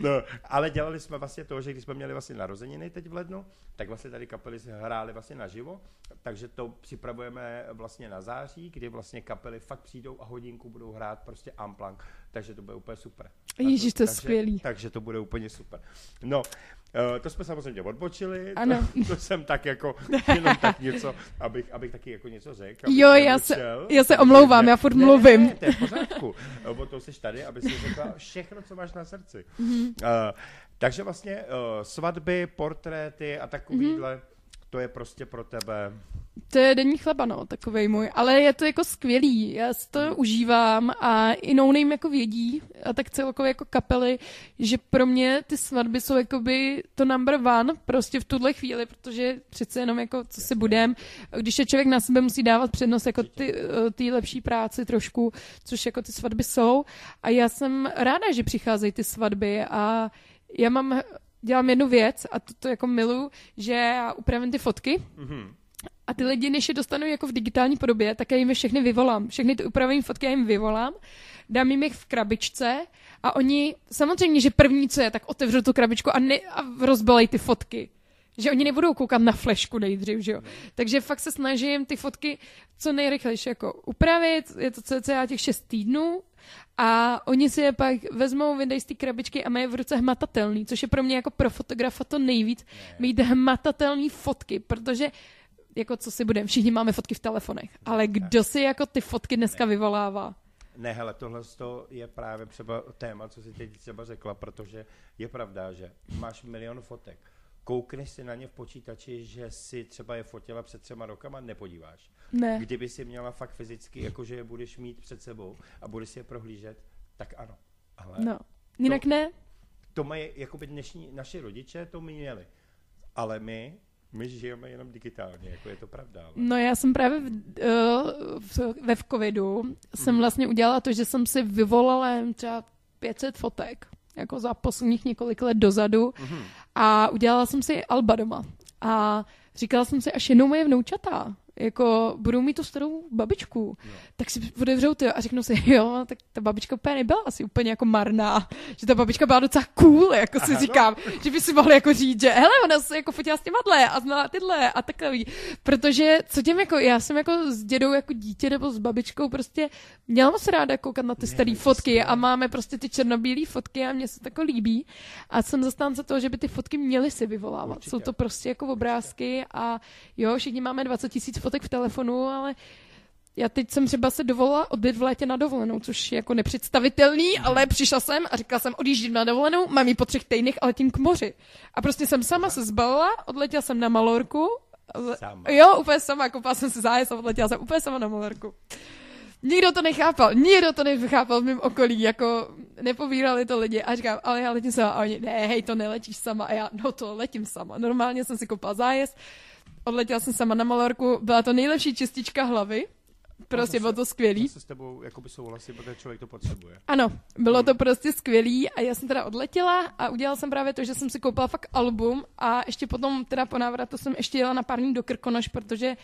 no, ale dělali jsme vlastně to, že když jsme měli vlastně narozeniny teď v lednu, tak vlastně tady kapely hrály vlastně naživo, takže to připravujeme vlastně na září, kdy vlastně kapely fakt přijdou a hodinku budou hrát prostě amplank, takže to bude úplně super. Ježíš, to je takže, skvělý. Takže to bude úplně super. No, Uh, to jsme samozřejmě odbočili, ano. To, to jsem tak jako, jenom tak něco, abych, abych taky jako něco řekl. Jo, já se, já se omlouvám, ne, já furt ne, mluvím. Ne, to je v pořádku, o to jsi tady, aby si řekla všechno, co máš na srdci. Mm-hmm. Uh, takže vlastně uh, svatby, portréty a takovýhle, mm-hmm to je prostě pro tebe... To je denní chleba, no, takovej můj. Ale je to jako skvělý, já si to mm. užívám a i no name jako vědí, a tak celkově jako kapely, že pro mě ty svatby jsou jakoby to number one prostě v tuhle chvíli, protože přece jenom jako co si budem, když je člověk na sebe musí dávat přednost jako ty, ty lepší práci trošku, což jako ty svatby jsou. A já jsem ráda, že přicházejí ty svatby a já mám dělám jednu věc a to, to jako milu, že já upravím ty fotky mm-hmm. A ty lidi, než je dostanu jako v digitální podobě, tak já jim je všechny vyvolám. Všechny ty upravení fotky já jim vyvolám, dám jim je v krabičce a oni, samozřejmě, že první, co je, tak otevřou tu krabičku a, ne, a rozbalej ty fotky. Že oni nebudou koukat na flešku nejdřív, že jo. Takže fakt se snažím ty fotky co nejrychlejší jako upravit, je to cca těch 6 týdnů a oni si je pak vezmou, vydají z té krabičky a mají v ruce hmatatelný, což je pro mě jako pro fotografa to nejvíc, mít hmatatelné fotky, protože jako co si budeme, všichni máme fotky v telefonech, ale kdo si jako ty fotky dneska vyvolává? Ne, hele, tohle je právě třeba téma, co si teď třeba řekla, protože je pravda, že máš milion fotek koukneš si na ně v počítači, že si třeba je fotila před třema rokama, nepodíváš. Ne. Kdyby si měla fakt fyzicky, jakože je budeš mít před sebou a budeš si je prohlížet, tak ano. Ale no. Jinak to, ne. To mají, by dnešní, naši rodiče to měli. Ale my, my žijeme jenom digitálně, jako je to pravda. Ale... No já jsem právě v, uh, ve v covidu hmm. jsem vlastně udělala to, že jsem si vyvolala třeba 500 fotek jako za posledních několik let dozadu mm-hmm. a udělala jsem si alba doma. A říkala jsem si, až jednou moje vnoučata jako budou mít tu starou babičku, no. tak si otevřou ty a řeknou si, jo, tak ta babička úplně nebyla asi úplně jako marná, že ta babička byla docela cool, jako si Aha, říkám, no. že by si mohli jako říct, že hele, ona se jako fotila s těma dle a znala tyhle a takový, protože co těm jako, já jsem jako s dědou jako dítě nebo s babičkou prostě měla moc ráda koukat na ty staré fotky a máme prostě ty černobílé fotky a mě se to jako líbí a jsem zastánce toho, že by ty fotky měly si vyvolávat. Určitě. Jsou to prostě jako obrázky a jo, všichni máme 20 tisíc fotek v telefonu, ale já teď jsem třeba se dovolila odjet v létě na dovolenou, což je jako nepředstavitelný, ale přišla jsem a říkala jsem, odjíždím na dovolenou, mám ji po třech týdnech a letím k moři. A prostě jsem sama se zbalila, odletěla jsem na Malorku. Sama. Jo, úplně sama, koupala jsem se zájezd a odletěla jsem úplně sama na Malorku. Nikdo to nechápal, nikdo to nechápal v mém okolí, jako nepovírali to lidi a říkám, ale já letím sama a oni, ne, hej, to neletíš sama a já, no to letím sama. Normálně jsem si koupila zájezd, odletěla jsem sama na Malorku, byla to nejlepší čistička hlavy, Prostě bylo to skvělý. Se s tebou jakoby souhlasím, protože člověk to potřebuje. Ano, bylo to prostě skvělý a já jsem teda odletěla a udělala jsem právě to, že jsem si koupila fakt album a ještě potom teda po návratu jsem ještě jela na pár dní do Krkonoš, protože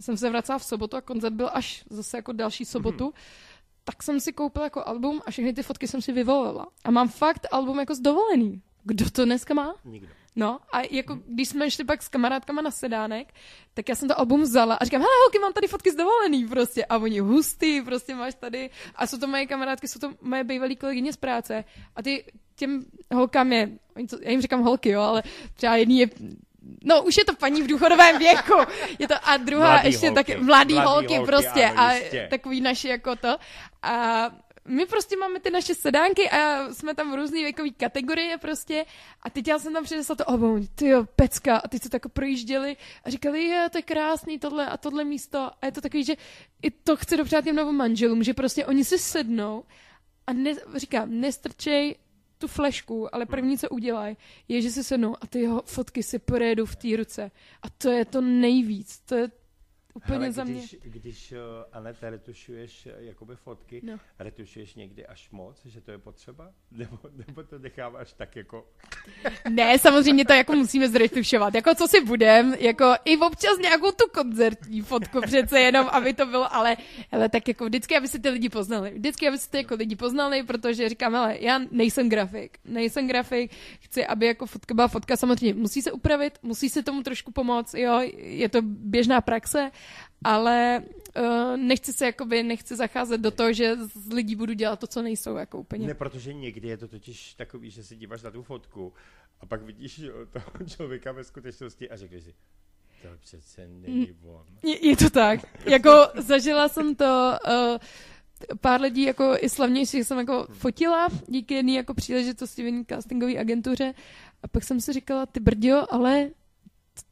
jsem se vracela v sobotu a koncert byl až zase jako další sobotu. Mm-hmm. Tak jsem si koupila jako album a všechny ty fotky jsem si vyvolila. A mám fakt album jako z dovolený. Kdo to dneska má? Nikdo. No a jako když jsme šli pak s kamarádkama na sedánek, tak já jsem to album vzala a říkám, hele holky, mám tady fotky z dovolený prostě a oni hustý, prostě máš tady a jsou to moje kamarádky, jsou to moje bývalé kolegyně z práce a ty těm holkám je, já jim říkám holky, jo, ale třeba jedný je No, už je to paní v důchodovém věku. Je to a druhá Mladý ještě holky. taky mladý, Mladý holky, holky, prostě ano, a jistě. takový naši jako to. A my prostě máme ty naše sedánky a jsme tam v různé věkové kategorie prostě a teď já jsem tam přinesla to album, ty jo, pecka a teď se to jako projížděli a říkali, je, to je krásný tohle a tohle místo a je to takový, že i to chci dopřát těm novým manželům, že prostě oni si sednou a ne, říkám, nestrčej tu flešku, ale první, co udělají, je, že si sednou a ty jeho fotky si projedou v té ruce. A to je to nejvíc. To je úplně Hele, za mě. když, když uh, Anete retušuješ uh, jakoby fotky, No. retušuješ někdy až moc, že to je potřeba? Nebo, nebo to necháváš tak jako... Ne, samozřejmě to jako musíme zretušovat. Jako co si budem, jako i občas nějakou tu koncertní fotku přece jenom, aby to bylo, ale, ale tak jako vždycky, aby se ty lidi poznali. Vždycky, aby se ty jako lidi poznali, protože říkám, ale já nejsem grafik, nejsem grafik, chci, aby jako fotka byla fotka, samozřejmě musí se upravit, musí se tomu trošku pomoct, jo, je to běžná praxe, ale uh, nechci se jakoby, nechci zacházet do toho, že z lidí budu dělat to, co nejsou, jako úplně. Ne, protože někdy je to totiž takový, že se díváš na tu fotku a pak vidíš toho člověka ve skutečnosti a řekneš si, to přece není on. Je, je to tak. Jako zažila jsem to uh, pár lidí jako i slavnějších jsem jako fotila díky jedné jako příležitosti v jedné castingové agentuře a pak jsem si říkala, ty brdio, ale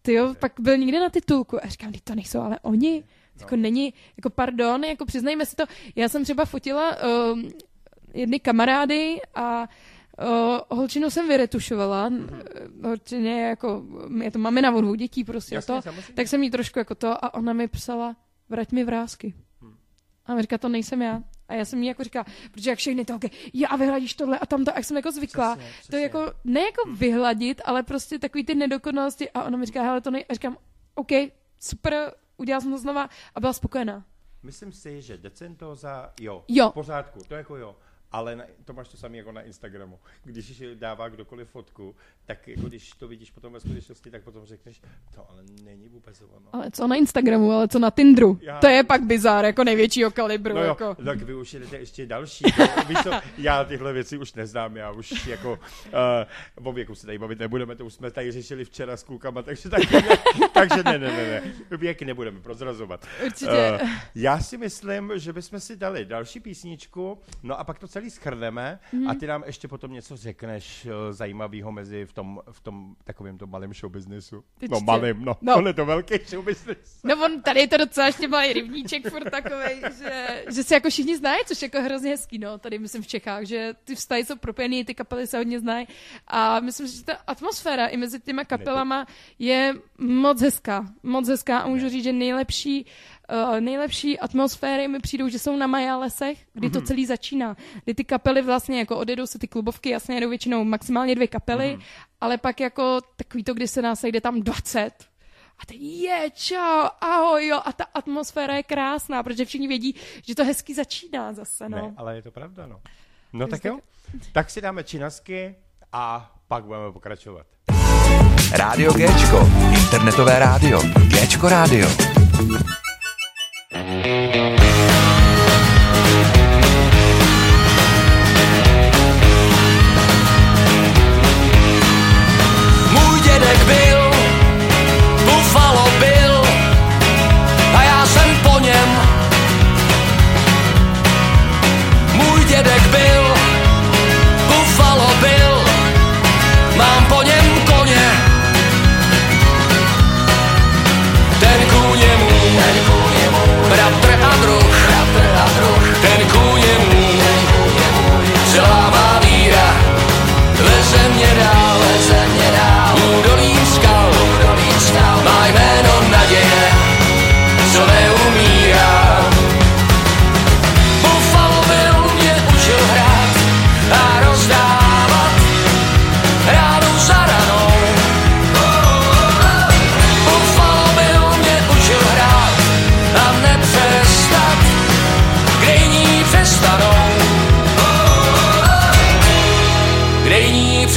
ty jo, pak byl někde na titulku a říkám, "Vždyť to nejsou ale oni. Jako není, jako pardon, jako přiznejme si to. Já jsem třeba fotila um, jedny kamarády a Uh, holčinu jsem vyretušovala, mm-hmm. holčině jako, je to mamina od dvou dětí prostě Jasně, to, samozřejmě. tak jsem jí trošku jako to a ona mi psala, vrať mi vrázky. A ona říká, to nejsem já. A já jsem jí jako říkala, protože jak všechny to, okay, já vyhladíš tohle a tamto, jak jsem jako zvykla, Přesně, to přesně. jako, ne jako vyhladit, ale prostě takový ty nedokonalosti a ona mi říká, hele, to nej... A říkám, OK, super, udělala jsem to znova a byla spokojená. Myslím si, že decentoza, jo, Jo. v pořádku, to jako jo. Ale na, to máš to samé jako na Instagramu. Když dává kdokoliv fotku, tak jako když to vidíš potom ve skutečnosti, tak potom řekneš, to ale není vůbec ono. Ale co na Instagramu, ale co na Tinderu? Já- To je pak bizár, jako největšího kalibru. No jo, jako. tak vy už jedete ještě další. No, víš co, já tyhle věci už neznám, já už jako uh, o věku se tady bavit nebudeme, to už jsme tady řešili včera s klukama, takže, taky ne, takže ne, ne, ne, ne, věk nebudeme prozrazovat. Určitě. Eh, já si myslím, že bychom si dali další písničku, no a pak to celý schrneme Mhm. a ty nám ještě potom něco řekneš uh, zajímavého mezi v tom, v tom takovém tom malém showbiznesu. No Určitě. malým, no, No. on je to velký showbiznes. No on, tady je to docela ještě malý rybníček furt takovej, že, že se jako všichni znají, což je jako hrozně hezký, no, tady myslím v Čechách, že ty vztahy jsou propojený, ty kapely se hodně znají a myslím, že ta atmosféra i mezi těma kapelama je moc hezká, moc hezká a můžu říct, že nejlepší Uh, nejlepší atmosféry mi přijdou, že jsou na Maja lesech, kdy to celý začíná. Kdy ty kapely vlastně jako odjedou se ty klubovky, jasně jedou většinou maximálně dvě kapely, ale pak jako takový to, kdy se nás sejde tam 20 a teď je, čau, ahoj, jo, a ta atmosféra je krásná, protože všichni vědí, že to hezky začíná zase, no. Ne, ale je to pravda, no. No tak tak- jo, tak si dáme činasky a pak budeme pokračovat. Rádio Géčko, internetové rádio. Géčko rádio. Thank you.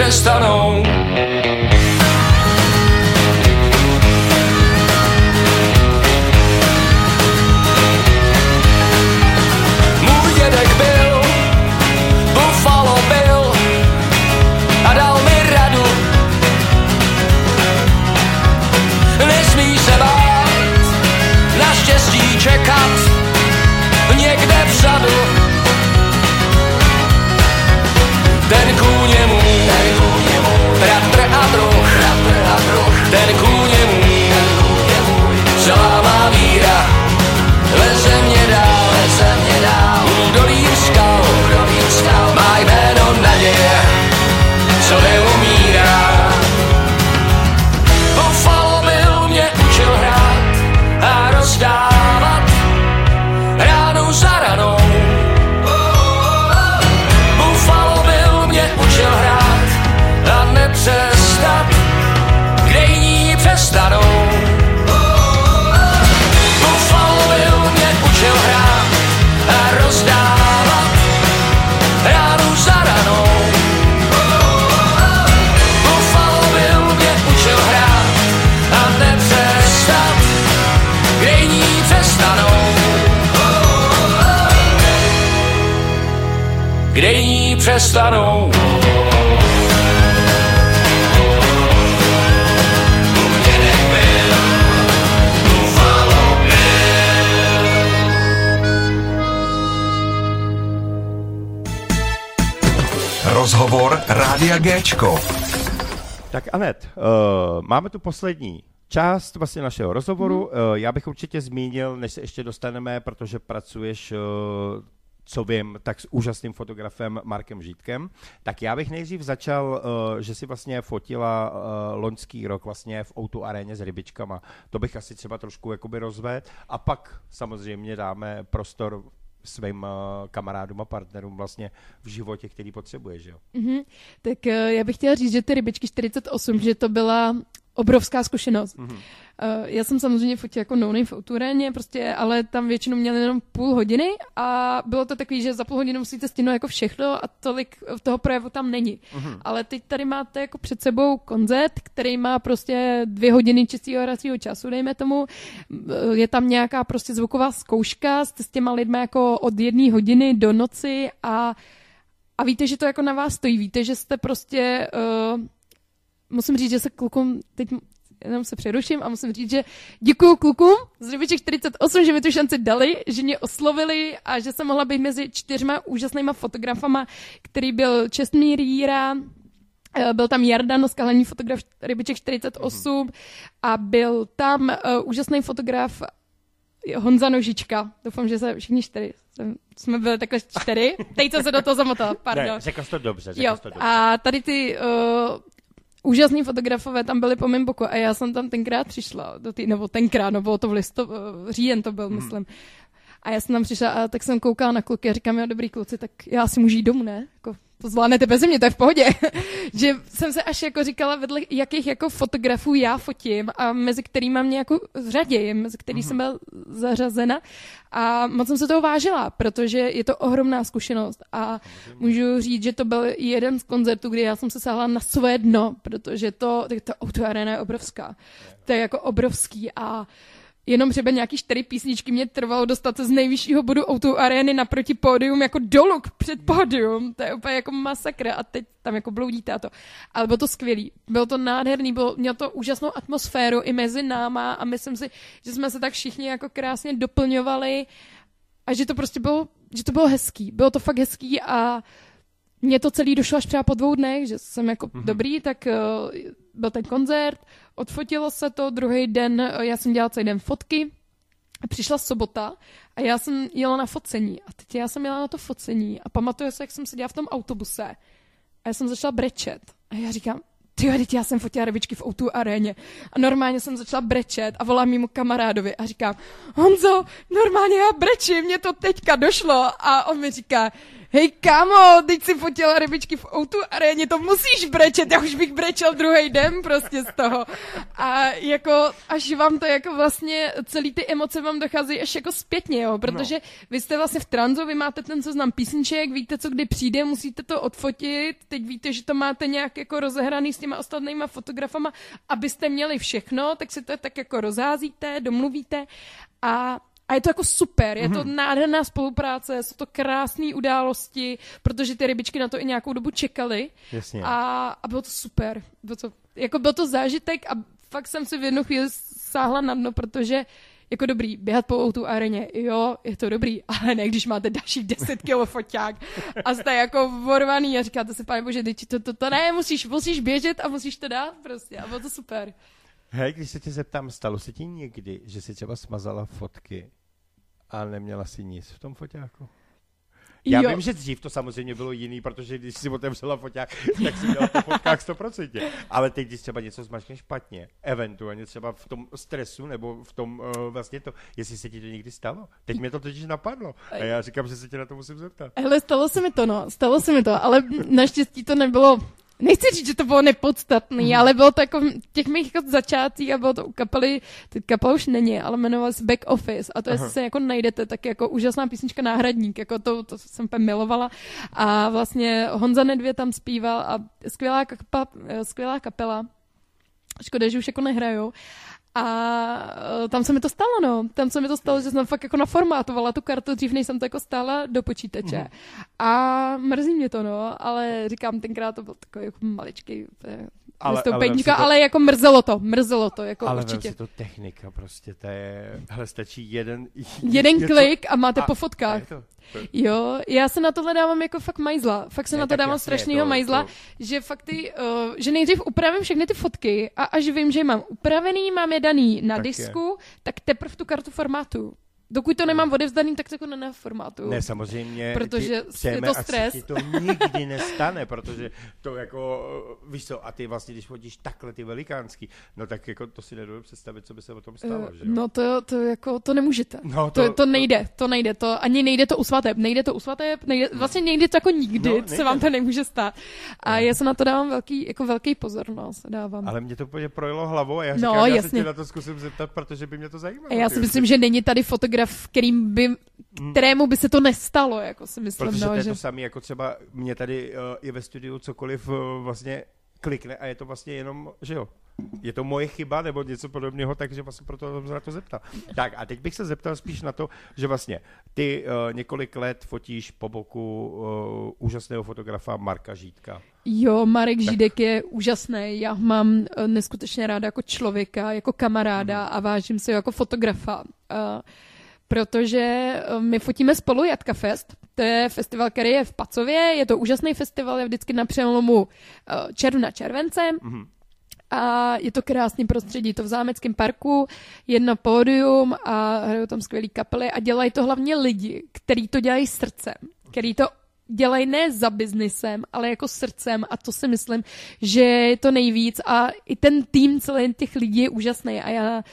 Kde přestanou. Rozhovor Rádia Géčko. Tak Anet, uh, máme tu poslední část vlastně našeho rozhovoru. Hmm. Uh, já bych určitě zmínil, než se ještě dostaneme, protože pracuješ uh, co vím, tak s úžasným fotografem Markem Žítkem. Tak já bych nejdřív začal, uh, že si vlastně fotila uh, loňský rok vlastně v Outu aréně s rybičkama. To bych asi třeba trošku jakoby rozvedl. A pak samozřejmě dáme prostor svým uh, kamarádům a partnerům vlastně v životě, který potřebuješ, jo? Mm-hmm. Tak já bych chtěla říct, že ty rybičky 48, že to byla obrovská zkušenost. Mm-hmm. Uh, já jsem samozřejmě fotila jako no v autoréně, prostě, ale tam většinou měli jenom půl hodiny a bylo to takový, že za půl hodiny musíte stihnout jako všechno a tolik toho projevu tam není. Mm-hmm. Ale teď tady máte jako před sebou koncert, který má prostě dvě hodiny čistého hracího času, dejme tomu. Je tam nějaká prostě zvuková zkouška, s těma lidmi jako od jedné hodiny do noci a, a víte, že to jako na vás stojí, víte, že jste prostě uh, musím říct, že se klukům, teď jenom se přeruším a musím říct, že děkuju klukům z Rybiček 48, že mi tu šanci dali, že mě oslovili a že jsem mohla být mezi čtyřma úžasnýma fotografama, který byl Čestmír Jíra, eh, byl tam Jarda Noskalený fotograf Rybiček 48 a byl tam uh, úžasný fotograf Honza Nožička. Doufám, že se všichni čtyři. Jsme byli takhle čtyři. Teď jsem se do toho zamotala, pardon. Ne, řekl jsi to dobře, řekl jo, to dobře. A tady ty uh, úžasní fotografové tam byli po mém boku a já jsem tam tenkrát přišla, do tý, nebo tenkrát, no bylo to v listo, říjen to byl, hmm. myslím. A já jsem tam přišla a tak jsem koukala na kluky a říkám, jo, dobrý kluci, tak já si můžu jít domů, ne? Jako, to zvládnete bez mě, to je v pohodě. že jsem se až jako říkala, vedle jakých jako fotografů já fotím a mezi kterými mě jako řadě, mezi který mm-hmm. jsem byla zařazena a moc jsem se toho vážila, protože je to ohromná zkušenost a můžu říct, že to byl jeden z koncertů, kdy já jsem se sáhla na své dno, protože to, tak to auto arena je obrovská. To je jako obrovský a jenom třeba nějaký čtyři písničky mě trvalo dostat se z nejvyššího bodu auto arény naproti pódium jako dolů před pódium. To je úplně jako masakra a teď tam jako bloudíte a to. Ale bylo to skvělý. Bylo to nádherný, bylo, mělo to úžasnou atmosféru i mezi náma a myslím si, že jsme se tak všichni jako krásně doplňovali a že to prostě bylo, že to bylo hezký. Bylo to fakt hezký a mně to celý došlo až třeba po dvou dnech, že jsem jako mm-hmm. dobrý, tak uh, byl ten koncert, odfotilo se to, druhý den, uh, já jsem dělala celý den fotky, přišla sobota a já jsem jela na focení. A teď já jsem jela na to focení a pamatuju se, jak jsem seděla v tom autobuse a já jsem začala brečet. A já říkám, ty teď já jsem fotila rybičky v O2 aréně. A normálně jsem začala brečet a volám mimo kamarádovi a říkám, Honzo, normálně já brečím, mě to teďka došlo. A on mi říká, hej kámo, teď si fotila rybičky v Outu aréně, to musíš brečet, já už bych brečel druhý den prostě z toho. A jako, až vám to jako vlastně, celý ty emoce vám docházejí až jako zpětně, jo, protože no. vy jste vlastně v tranzu, vy máte ten seznam písniček, víte, co kdy přijde, musíte to odfotit, teď víte, že to máte nějak jako rozehraný s těma ostatníma fotografama, abyste měli všechno, tak si to tak jako rozházíte, domluvíte a a je to jako super, je to mm-hmm. nádherná spolupráce, jsou to krásné události, protože ty rybičky na to i nějakou dobu čekaly. Jasně. A, a bylo to super. Bylo to, jako byl to zážitek a fakt jsem si v jednu chvíli sáhla na dno, protože jako dobrý, běhat po autu areně, jo, je to dobrý, ale ne, když máte další 10 kilo foťák a jste jako vorvaný a říkáte si, pane bože, to, to, to ne, musíš, musíš běžet a musíš to dát prostě a bylo to super. Hej, když se tě zeptám, stalo se ti někdy, že jsi třeba smazala fotky a neměla si nic v tom foťáku? Já jo. vím, že dřív to samozřejmě bylo jiný, protože když si otevřela foťák, tak si měla to fotkách 100%. Ale teď, když třeba něco zmačkne špatně, eventuálně třeba v tom stresu, nebo v tom uh, vlastně to, jestli se ti to někdy stalo. Teď mě to totiž napadlo. A já říkám, že se tě na to musím zeptat. Hele, stalo se mi to, no. Stalo se mi to, ale naštěstí to nebylo nechci říct, že to bylo nepodstatný, mm. ale bylo to jako těch mých začátcích a bylo to u kapely, teď kapela už není, ale jmenovala se Back Office a to, jestli se jako najdete, tak jako úžasná písnička Náhradník, jako to, to jsem úplně milovala. A vlastně Honza Nedvě tam zpíval a skvělá, kapa, skvělá kapela, škoda, že už jako nehrajou A eh, tam se mi to stalo, no. Tam se mi to stalo, že jsem fakt jako naformátovala tu kartu dřív, než jsem to jako stála do počítače. Mm. A mrzí mě to, no, ale říkám, tenkrát to byl takový jako maličký eh, ale, vystoupení, ale, to... ale jako mrzelo to, mrzelo to, jako ale určitě. Ale to technika prostě, to je, hele, stačí jeden... Jeden něco, klik a máte a, po fotkách. To, to... Jo, já se na tohle dávám jako fakt majzla, fakt se ne, na to dávám strašného majzla, to... že fakt ty, uh, že nejdřív upravím všechny ty fotky a až vím, že je mám upravený, mám je daný na tak disku, je. tak teprve tu kartu formátu. Dokud to nemám odevzdaný, tak to jako neformátu. Ne, samozřejmě. Protože je to stres. ti to nikdy nestane, protože to jako, víš co, a ty vlastně, když hodíš takhle ty velikánský, no tak jako to si nedovedu představit, co by se o tom stalo, uh, že jo? No to, to jako, to nemůžete. No, to, to, to, nejde, to nejde, to ani nejde to u svateb, nejde to u svateb, nejde, vlastně nejde to jako nikdy, no, se vám to nemůže stát. A no. já se na to dávám velký, jako velký pozornost, dávám. Ale mě to úplně projelo hlavou a já no, říkám, no, já jasně. se tě na to zkusím zeptat, protože by mě to zajímalo. Já si myslím, že není tady fotograf fotograf, kterým by, hmm. kterému by se to nestalo, jako si myslím. Protože no, to je že... to samé, jako třeba mě tady uh, je ve studiu cokoliv uh, vlastně klikne a je to vlastně jenom, že jo, je to moje chyba nebo něco podobného, takže vlastně proto jsem se na to zeptal. Tak a teď bych se zeptal spíš na to, že vlastně ty uh, několik let fotíš po boku uh, úžasného fotografa Marka Žítka. Jo, Marek tak. Žídek je úžasný. Já mám uh, neskutečně ráda jako člověka, jako kamaráda mm. a vážím se jako fotografa. Uh, protože my fotíme spolu Jatka Fest. To je festival, který je v Pacově, je to úžasný festival, je vždycky na přelomu června července. Mm-hmm a je to krásný prostředí, to v zámeckém parku, jedno pódium a hrajou tam skvělý kapely a dělají to hlavně lidi, kteří to dělají srdcem, který to dělají ne za biznisem, ale jako srdcem. A to si myslím, že je to nejvíc. A i ten tým celý těch lidí je úžasný. A já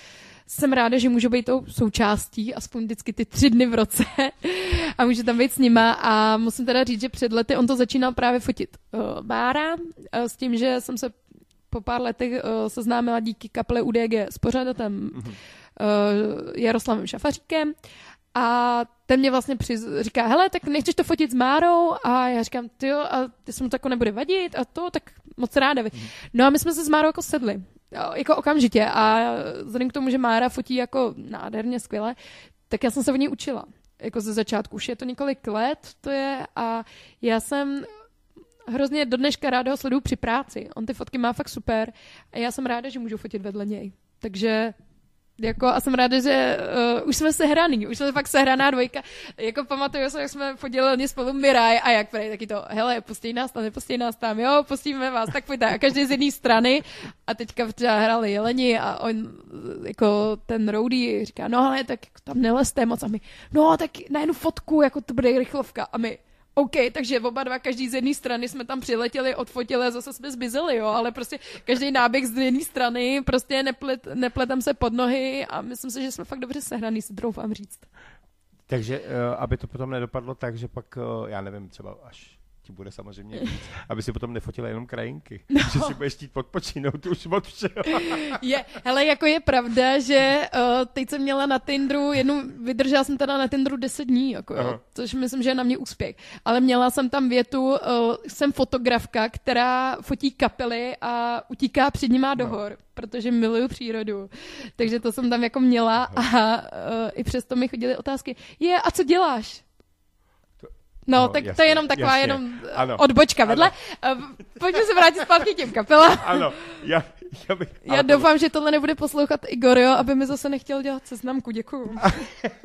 jsem ráda, že můžu být tou součástí, aspoň vždycky ty tři dny v roce a můžu tam být s nima a musím teda říct, že před lety on to začínal právě fotit uh, Bára uh, s tím, že jsem se po pár letech uh, seznámila díky kaple UDG s pořadatem uh, Jaroslavem Šafaříkem a ten mě vlastně přiz, říká, hele, tak nechceš to fotit s Márou? A já říkám, ty jo, a ty se mu to jako nebude vadit a to, tak moc ráda. Mm-hmm. No a my jsme se s Márou jako sedli, jako okamžitě a vzhledem k tomu, že Mára fotí jako nádherně, skvěle, tak já jsem se od ní učila. Jako ze začátku, už je to několik let, to je a já jsem hrozně do dneška ráda ho sleduju při práci. On ty fotky má fakt super a já jsem ráda, že můžu fotit vedle něj. Takže jako, a jsem ráda, že uh, už jsme sehraný, už jsme fakt sehraná dvojka. Jako pamatuju se, jak jsme podělili spolu Miraj a jak prej, taky to, hele, pustí nás tam, nepustí nás tam, jo, pustíme vás, tak pojďte. A každý z jedné strany a teďka třeba hráli Jeleni a on, jako ten Rowdy říká, no ale tak tam neleste moc a my, no tak na jednu fotku, jako to bude rychlovka a my, OK, takže oba dva, každý z jedné strany jsme tam přiletěli, odfotili a zase jsme zmizeli, jo, ale prostě každý náběh z jedné strany, prostě neplet, nepletem se pod nohy a myslím si, že jsme fakt dobře sehraný, si troufám říct. Takže, uh, aby to potom nedopadlo tak, že pak, uh, já nevím, třeba až ti bude samozřejmě víc, aby si potom nefotila jenom krajinky. No. Že si budeš chtít podpočinout už od všeho. je, hele, jako je pravda, že uh, teď jsem měla na Tinderu, jednu, vydržela jsem teda na Tinderu 10 dní, jako, jo, což myslím, že je na mě úspěch. Ale měla jsem tam větu, uh, jsem fotografka, která fotí kapely a utíká před nima do no. hor, protože miluju přírodu. Takže to jsem tam jako měla a uh, i přesto mi chodily otázky, je, a co děláš? No, no tak jasně, to je jenom taková jasně. jenom ano. odbočka vedle. Ano. Eh, pojďme se vrátit zpátky těm kapelám. Ano, já, já, bych, já doufám, to... že tohle nebude poslouchat Igor, jo, aby mi zase nechtěl dělat seznamku, děkuju.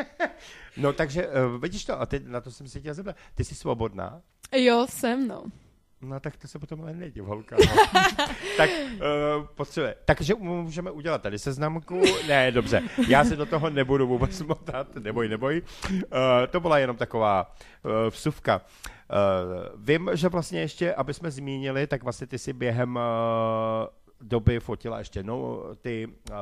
no takže, uh, vidíš to, a teď na to jsem se chtěl zeptat, ty jsi svobodná? Jo, jsem, no. No tak to se potom ale nediv, holka. No. tak uh, potřebuje. Takže můžeme udělat tady seznamku. Ne, dobře. Já se do toho nebudu vůbec motat. Neboj, neboj. Uh, to byla jenom taková uh, vsuvka. Uh, vím, že vlastně ještě, aby jsme zmínili, tak vlastně ty si během uh, doby fotila ještě no, ty uh,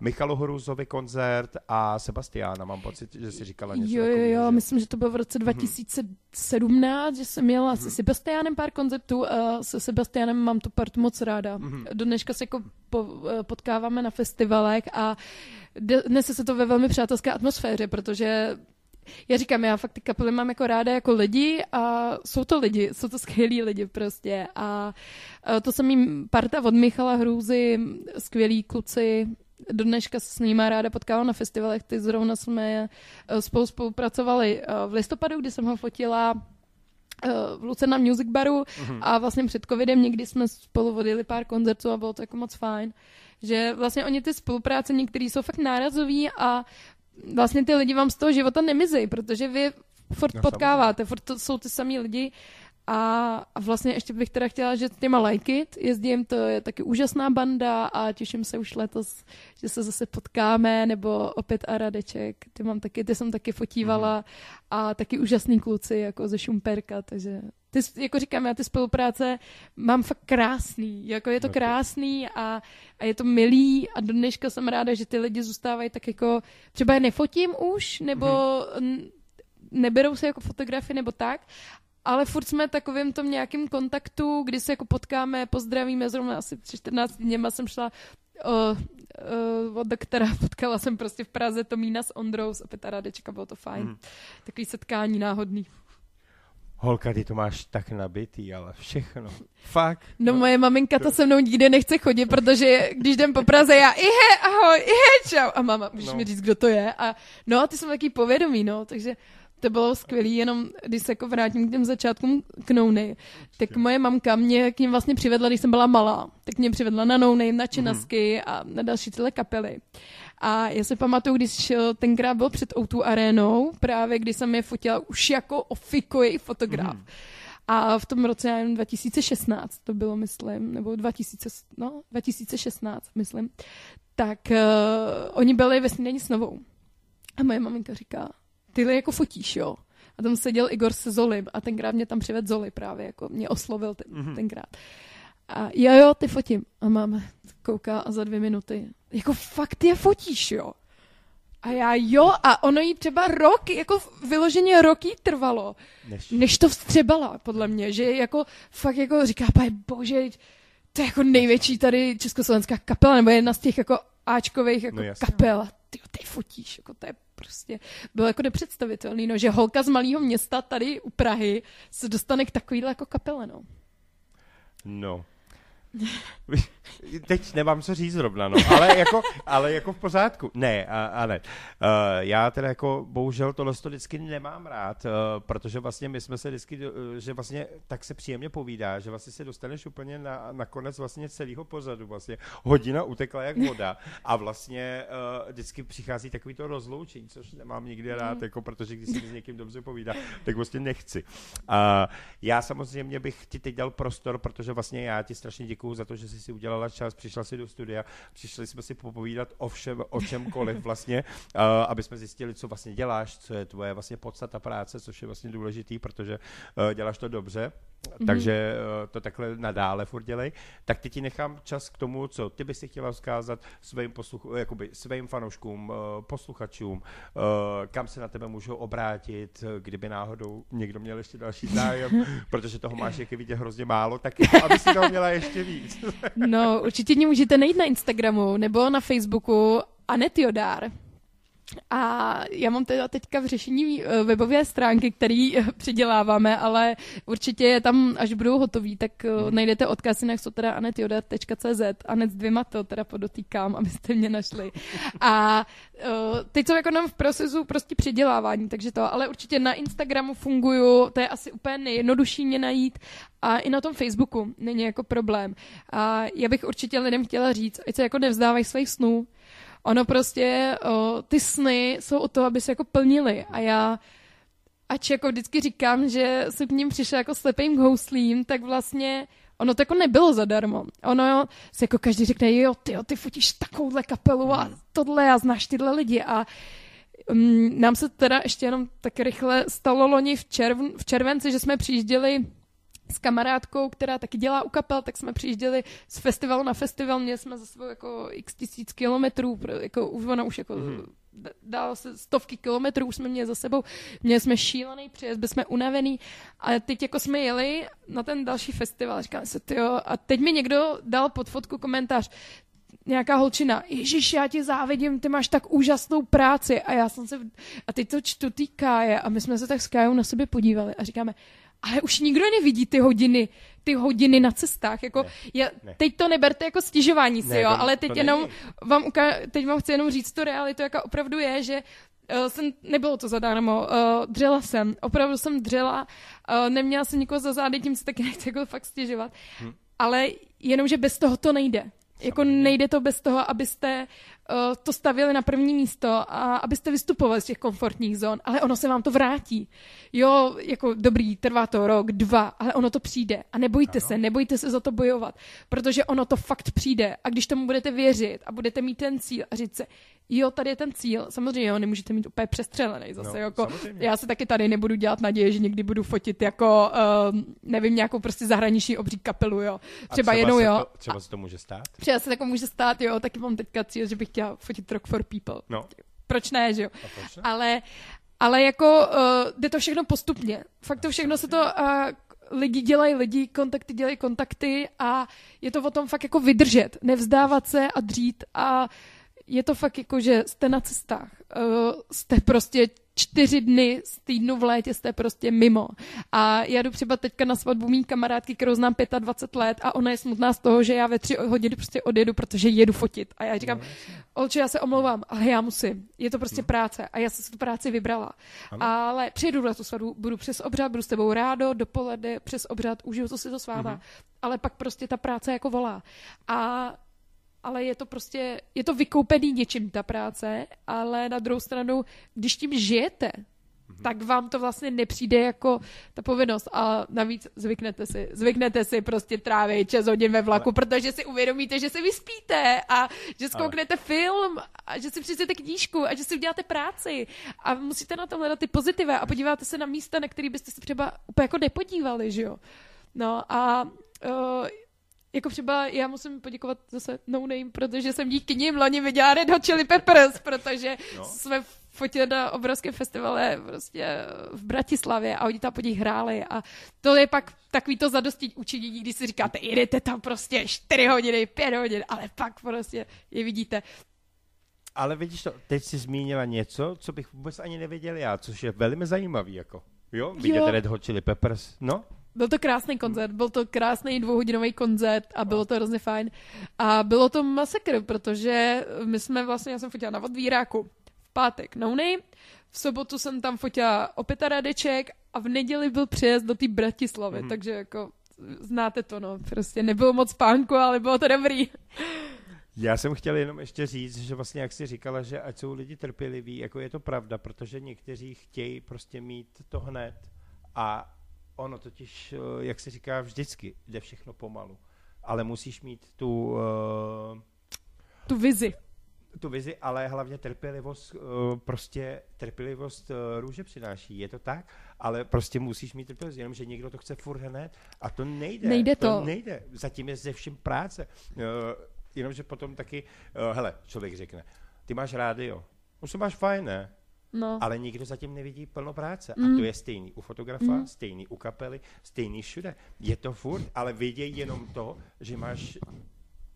Michalu Hruzovi koncert a Sebastiána, mám pocit, že si říkala něco Jo, jo, jo, že... myslím, že to bylo v roce 2017, mm-hmm. že jsem měla mm-hmm. se Sebastiánem pár koncertů a se Sebastiánem mám tu partu moc ráda. Mm-hmm. Do dneška se jako po, eh, potkáváme na festivalech a dnes se to ve velmi přátelské atmosféře, protože já říkám, já fakt ty kapely mám jako ráda jako lidi a jsou to lidi, jsou to skvělí lidi prostě a to jsem jim parta od Michala Hrůzy, skvělí kluci, do dneška se s nimi ráda potkávám na festivalech. Ty zrovna jsme eh, spolu spolupracovali eh, v listopadu, kdy jsem ho fotila eh, v Lucerna Music Baru mm-hmm. a vlastně před covidem někdy jsme spolu vodili pár koncertů a bylo to jako moc fajn. Že vlastně oni ty spolupráce některý jsou fakt nárazový a vlastně ty lidi vám z toho života nemizí, protože vy furt no, potkáváte, furt to jsou ty samý lidi a, a vlastně ještě bych teda chtěla, že s těma Like It jezdím, to je taky úžasná banda a těším se už letos, že se zase potkáme, nebo opět a Radeček, ty mám taky, ty jsem taky fotívala mm-hmm. a taky úžasný kluci, jako ze Šumperka, takže ty, jako říkám, já ty spolupráce mám fakt krásný, jako je to krásný a, a je to milý a do dneška jsem ráda, že ty lidi zůstávají tak jako, třeba je nefotím už, nebo mm-hmm. neberou se jako fotografy nebo tak, ale furt jsme takovým tom nějakým kontaktu, kdy se jako potkáme, pozdravíme, zrovna asi před 14 dněma jsem šla uh, uh, od doktora, potkala jsem prostě v Praze Tomína s Ondrou z Opěta Radečka, bylo to fajn. Hmm. Takový setkání náhodný. Holka, ty to máš tak nabitý, ale všechno. Fakt. No, no moje maminka to se mnou nikdy nechce chodit, protože když jdem po Praze, já ihe, ahoj, ihe, čau. A máma, můžeš no. mi říct, kdo to je? A no, ty jsou taky povědomí, no, takže to bylo skvělé, jenom když se jako vrátím k těm začátkům k No tak moje mamka mě k ním vlastně přivedla, když jsem byla malá, tak mě přivedla na No na Činasky mm. a na další tyhle kapely. A já si pamatuju, když tenkrát byl před O2 arénou, právě když jsem je fotila už jako ofikový fotograf. Mm. A v tom roce, já 2016 to bylo, myslím, nebo 2000, no, 2016, myslím, tak uh, oni byli ve snídaní s novou. A moje maminka říká, tyhle jako fotíš, jo. A tam seděl Igor se Zolim a tenkrát mě tam přived Zoli právě, jako mě oslovil ten, mm-hmm. tenkrát. A jo, jo, ty fotím. A máme, kouká a za dvě minuty, jako fakt je fotíš, jo. A já jo, a ono jí třeba rok, jako vyloženě rok jí trvalo, než, než to vstřebala, podle mě, že jako fakt jako říká, pane bože, to je jako největší tady československá kapela, nebo jedna z těch jako Ačkových jako no kapel. Ty, ty fotíš, jako to je prostě bylo jako nepředstavitelný, no, že holka z malého města tady u Prahy se dostane k takovýhle jako kapele, no. No, Teď nemám co říct zrovna, no, ale jako, ale jako v pořádku. Ne, a, a ne. Uh, já teda jako bohužel tohle to vždycky nemám rád, uh, protože vlastně my jsme se vždycky, uh, že vlastně tak se příjemně povídá, že vlastně se dostaneš úplně na, na konec vlastně celého pozadu, vlastně hodina utekla jak voda a vlastně uh, vždycky přichází takový to rozloučení, což nemám nikdy rád, jako protože když si s někým dobře povídá, tak vlastně nechci. Uh, já samozřejmě bych ti teď dal prostor, protože vlastně já ti strašně děkuji za to, že jsi si udělala čas, přišla si do studia, přišli jsme si popovídat o všem, o čemkoliv vlastně, uh, aby jsme zjistili, co vlastně děláš, co je tvoje vlastně podstata práce, což je vlastně důležitý, protože uh, děláš to dobře, mm-hmm. takže uh, to takhle nadále furt dělej. Tak teď ti nechám čas k tomu, co ty bys si chtěla vzkázat svým, posluch, jakoby svým fanouškům, uh, posluchačům, uh, kam se na tebe můžou obrátit, kdyby náhodou někdo měl ještě další zájem, protože toho máš jak vidět hrozně málo, tak aby si toho měla ještě víc. No, určitě mě můžete najít na Instagramu nebo na Facebooku Anet Jodár. A já mám teda teďka v řešení eh, webové stránky, které eh, přiděláváme, ale určitě tam, až budou hotový, tak hmm. najdete odkaz na jsou teda anetjoda.cz anet s dvěma to teda podotýkám, abyste mě našli. A teď jsou jako nám v procesu prostě přidělávání, takže to, ale určitě na Instagramu funguju, to je asi úplně nejjednodušší mě najít a i na tom Facebooku není jako problém. A já bych určitě lidem chtěla říct, ať se jako nevzdávají svých snů, ono prostě, o, ty sny jsou o to, aby se jako plnili a já ač jako vždycky říkám, že jsem k ním přišla jako slepým houslím, tak vlastně ono to jako nebylo zadarmo. Ono se jako každý řekne, jo, ty, ty fotíš takovouhle kapelu a hmm. tohle a znáš tyhle lidi a um, nám se teda ještě jenom tak rychle stalo loni v, červ, v červenci, že jsme přijížděli s kamarádkou, která taky dělá u kapel, tak jsme přijížděli z festivalu na festival, měli jsme za sebou jako x tisíc kilometrů, jako už ona už jako mm-hmm. dál se stovky kilometrů, už jsme měli za sebou, měli jsme šílený přejezd, byli jsme unavený. A teď jako jsme jeli na ten další festival, říkám se, tyjo, a teď mi někdo dal pod fotku komentář, nějaká holčina, Ježíš, já ti závidím, ty máš tak úžasnou práci. A já jsem se, a teď to čtu tý Káje a my jsme se tak s Kájou na sebe podívali a říkáme, ale už nikdo nevidí ty hodiny, ty hodiny na cestách. Jako, Ne, já, ne. teď to neberte jako stěžování si, Ne, jo, to- ale teď jenom není. vám, uka- teď vám chci jenom říct tu realitu, jaká opravdu je, že Uh, jsem, nebylo to zadarmo, uh, dřela jsem, opravdu jsem dřela, uh, neměla jsem nikoho za zády, tím se taky nechci jako fakt stěžovat, Hm. ale jenom, že bez toho to nejde. Jako nejde to bez toho, abyste uh, to stavili na první místo a abyste vystupovali z těch komfortních zón, ale ono se vám to vrátí. Jo, jako dobrý, trvá to rok, dva, ale ono to přijde. A nebojte Ano. se, nebojte se za to bojovat, protože ono to fakt přijde. A když tomu budete věřit a budete mít ten cíl a říct se, jo, tady je ten cíl, samozřejmě jo, nemůžete mít úplně přestřelený zase, No, jako, samozřejmě. já se taky tady nebudu dělat naděje, že někdy budu fotit jako, um, nevím, nějakou prostě zahraniční obří kapelu, jo. A Třeba jednou, se jo. To, třeba se to může stát? Třeba se tako může stát, jo, taky mám teďka cíl, že bych chtěla fotit Rock for People. No, Proč ne, že jo? a proč ne? Ale, ale jako uh, jde to všechno postupně. Fakt to všechno se to, uh, lidi dělají lidi, kontakty dělají kontakty a je to o tom fakt jako vydržet, nevzdávat se a dřít a je to fakt jako, že jste na cestách, uh, jste prostě čtyři dny z týdnu v létě jste prostě mimo. A já jdu třeba teďka na svatbu mý kamarádky, kterou znám 25 let a ona je smutná z toho, že já ve tři hodiny prostě odjedu, protože jedu fotit. A já říkám, Olče, já se omlouvám, ale já musím. Je to prostě práce a já jsem si tu práci vybrala. Ano. Ale přijedu na tu svatbu, budu přes obřad, budu s tebou rádo, dopoledne přes obřad, užiju to si to s váma. Ale pak prostě ta práce jako volá. A ale je to prostě, je to vykoupený něčím ta práce, ale na druhou stranu, když tím žijete, tak vám to vlastně nepřijde jako ta povinnost. A navíc zvyknete si, zvyknete si prostě trávit 6 hodin ve vlaku, protože si uvědomíte, že se vyspíte a že zkouknete film a že si přečtete knížku a že si uděláte práci. A musíte na tom hledat ty pozitiva a podíváte se na místa, na který byste se třeba úplně jako nepodívali, že jo. No a uh, jako třeba já musím poděkovat zase No Name, protože jsem díky nim loni viděla Red Hot Chili Peppers, protože No. jsme fotili na obrovském festivale prostě v Bratislavě a oni tam po nich hráli a to je pak takový to zadosti učinění, když si říkáte, jedete tam prostě 4 hodiny, 5 hodin, ale pak prostě je vidíte. Ale vidíš to, teď jsi zmínila něco, co bych vůbec ani nevěděl já, což je velmi zajímavý, jako. Jo, vidět Jo. Red Hot Chili Peppers, no, Byl to krásný koncert, byl to krásný dvouhodinový koncert a bylo to hrozně fajn. A bylo to masakr, protože my jsme vlastně, já jsem fotila na odvíráku v pátek No Name, v sobotu jsem tam fotila opět Radeček a v neděli byl přejezd do té Bratislavy, Mhm. takže jako znáte to, no, prostě nebylo moc spánku, ale bylo to dobrý. Já jsem chtěl jenom ještě říct, že vlastně, jak jsi říkala, že ať jsou lidi trpěliví, jako je to pravda, protože někteří chtějí prostě mít to hned a ono totiž, eh, jak se říká vždycky, jde všechno pomalu, ale musíš mít tu, eh, Tu vizi. tu vizi, ale hlavně trpělivost, eh, prostě trpělivost eh, růže přináší, je to tak, ale prostě musíš mít trpělivost, jenomže někdo to chce furt hned a to nejde. Nejde to. to. nejde, zatím je ze vším práce. Eh, Jenomže potom taky, eh, hele, člověk řekne, ty máš rádio, už to máš fajn, ne? No. Ale nikdo zatím nevidí plno práce. A Mm. to je stejný u fotografa, Mm. stejný u kapely, stejný všude. Je to furt, ale vidějí jenom to, že máš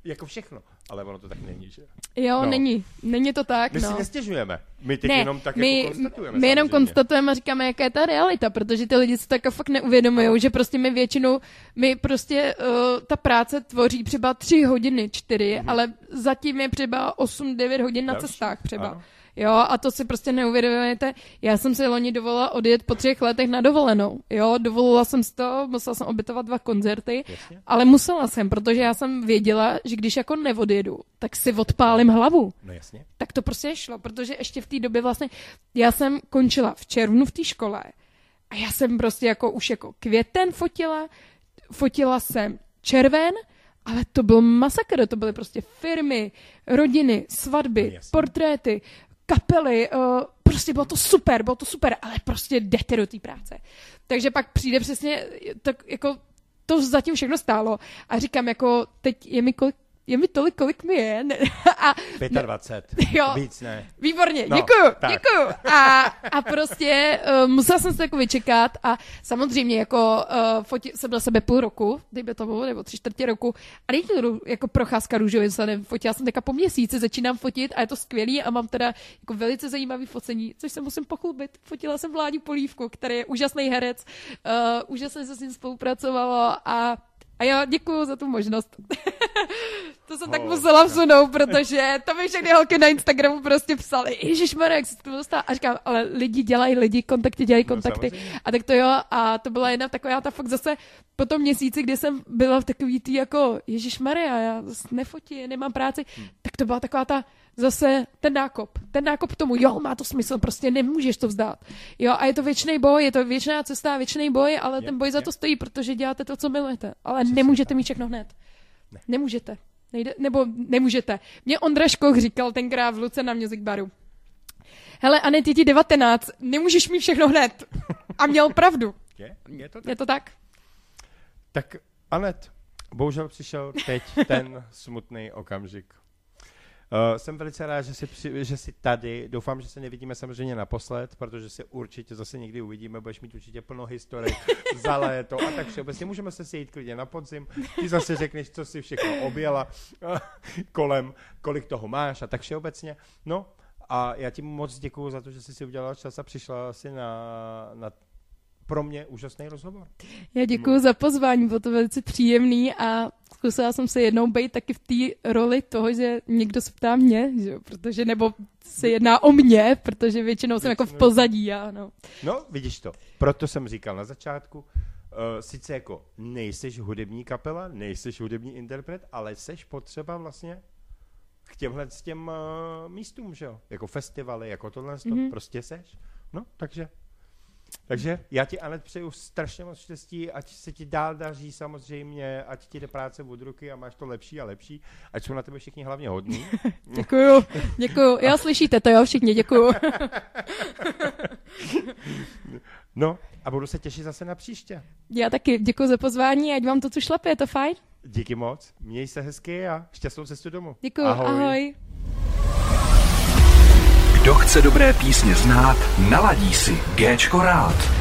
jako všechno. Ale ono to tak není, že? Jo, No. není. Není to tak, My no. si nestěžujeme. My teď ne, jenom tak my, jako konstatujeme. my jenom samozřejmě. konstatujeme a říkáme, jaká je ta realita, protože ty lidi si to jako fakt neuvědomují, že prostě my většinou, my prostě uh, ta práce tvoří třeba tři hodiny, čtyři, Mhm. ale zatím je třeba 8-9 hodin na Další, cestách třeba. ano. Jo, a to si prostě neuvědomujete. Já jsem si loni dovolila odjet po třech letech na dovolenou. Jo, dovolila jsem si to, musela jsem obětovat dva koncerty, Jasně. ale musela jsem, protože já jsem věděla, že když jako neodjedu, tak si odpálím hlavu No jasně. tak to prostě nešlo, protože ještě v té době vlastně, já jsem končila v červnu v té škole a já jsem prostě jako už jako květen fotila, fotila jsem červen, ale to byl masakr, to byly prostě firmy, rodiny, No svatby, jasně. portréty, kapely, uh, prostě bylo to super, bylo to super, ale prostě jdete do té práce. Takže pak přijde přesně, tak jako to zatím všechno stálo a říkám, jako teď je mi kolik, je mi tolik, kolik mi je. Ne, a, 25. Jo. Víc ne. Výborně, No, děkuju, tak. děkuju. A, a prostě uh, musela jsem se jako vyčekat a samozřejmě jako uh, foti, jsem byla sebe půl roku, dejme tomu, nebo tři čtvrtě roku a není to jako procházka růžovým sadem. Fotila jsem teďka po měsíci, začínám fotit a je to skvělý a mám teda jako velice zajímavý focení, což se musím pochlubit. Fotila jsem Vláďu Polívku, který je úžasný herec, uh, úžasně se s ním spolupracovalo a a já děkuju za tu možnost. to jsem tak Oh, musela vsunout, protože to mi všechny holky na Instagramu prostě psali. Ježíš jak se to dostala. A říkám, ale lidi dělají lidi, kontakty dělají No, kontakty. samozřejmě. a tak to jo, a to byla jedna taková ta fakt zase po tom měsíci, kdy jsem byla v takový tý jako Ježíš Maria, já zase nefotím, nemám práci, Hmm. tak to byla taková ta zase ten nákop. Ten nákop tomu, jo, má to smysl, prostě nemůžeš to vzdát. Jo, a je to věčný boj, je to věčná cesta, věčný boj, ale Je, ten boj za je. to stojí, protože děláte to, co milujete. Ale nemůžete mít všechno hned. Ne. Nemůžete. Nejde, nebo nemůžete. Mě Ondra Škoch říkal tenkrát v Luce na Music Baru. Hele, Anet, je ti 19, nemůžeš mít všechno hned. A měl pravdu. Je, je to tak. Je to tak? Tak, Anet, bohužel přišel teď ten smutný okamžik. Uh, jsem velice rád, že jsi, při, že jsi tady. Doufám, že se nevidíme samozřejmě naposled, protože se určitě zase někdy uvidíme. Budeš mít určitě plno historik za léto a tak všeobecně. Můžeme se sejít klidně na podzim. Ty zase řekneš, co jsi všechno objela kolem, kolik toho máš a tak všeobecně. No a já ti moc děkuju za to, že jsi si udělala čas a přišla si na, na pro mě úžasný rozhovor. Já děkuji za pozvání, bylo to velice příjemný a zkusila jsem se jednou být taky v té roli toho, že někdo se ptá mě, že? jo, protože nebo se jedná o mě, protože většinou jsem jako v Většinou. pozadí. A no. No, vidíš to. Proto jsem říkal na začátku, uh, sice jako nejseš hudební kapela, nejseš hudební interpret, ale seš potřeba vlastně k těmhle s těm uh, místům, že jo? Jako festivaly, jako tohle, mm-hmm. Mhm. prostě seš. No, takže takže já ti, Anet, přeju strašně moc štěstí, ať se ti dál daří samozřejmě, ať ti jde práce od ruky a máš to lepší a lepší, ať jsou na tebe všichni hlavně hodní. Děkuju, děkuju. Jo, slyšíte to, jo, všichni, děkuju. No a budu se těšit zase na příště. Já taky děkuju za pozvání, ať vám to tu šlape, je to fajn? Díky moc, měj se hezky a šťastnou cestu domů. Děkuju, ahoj. ahoj. Kdo chce dobré písně znát, naladí si Géčko rád.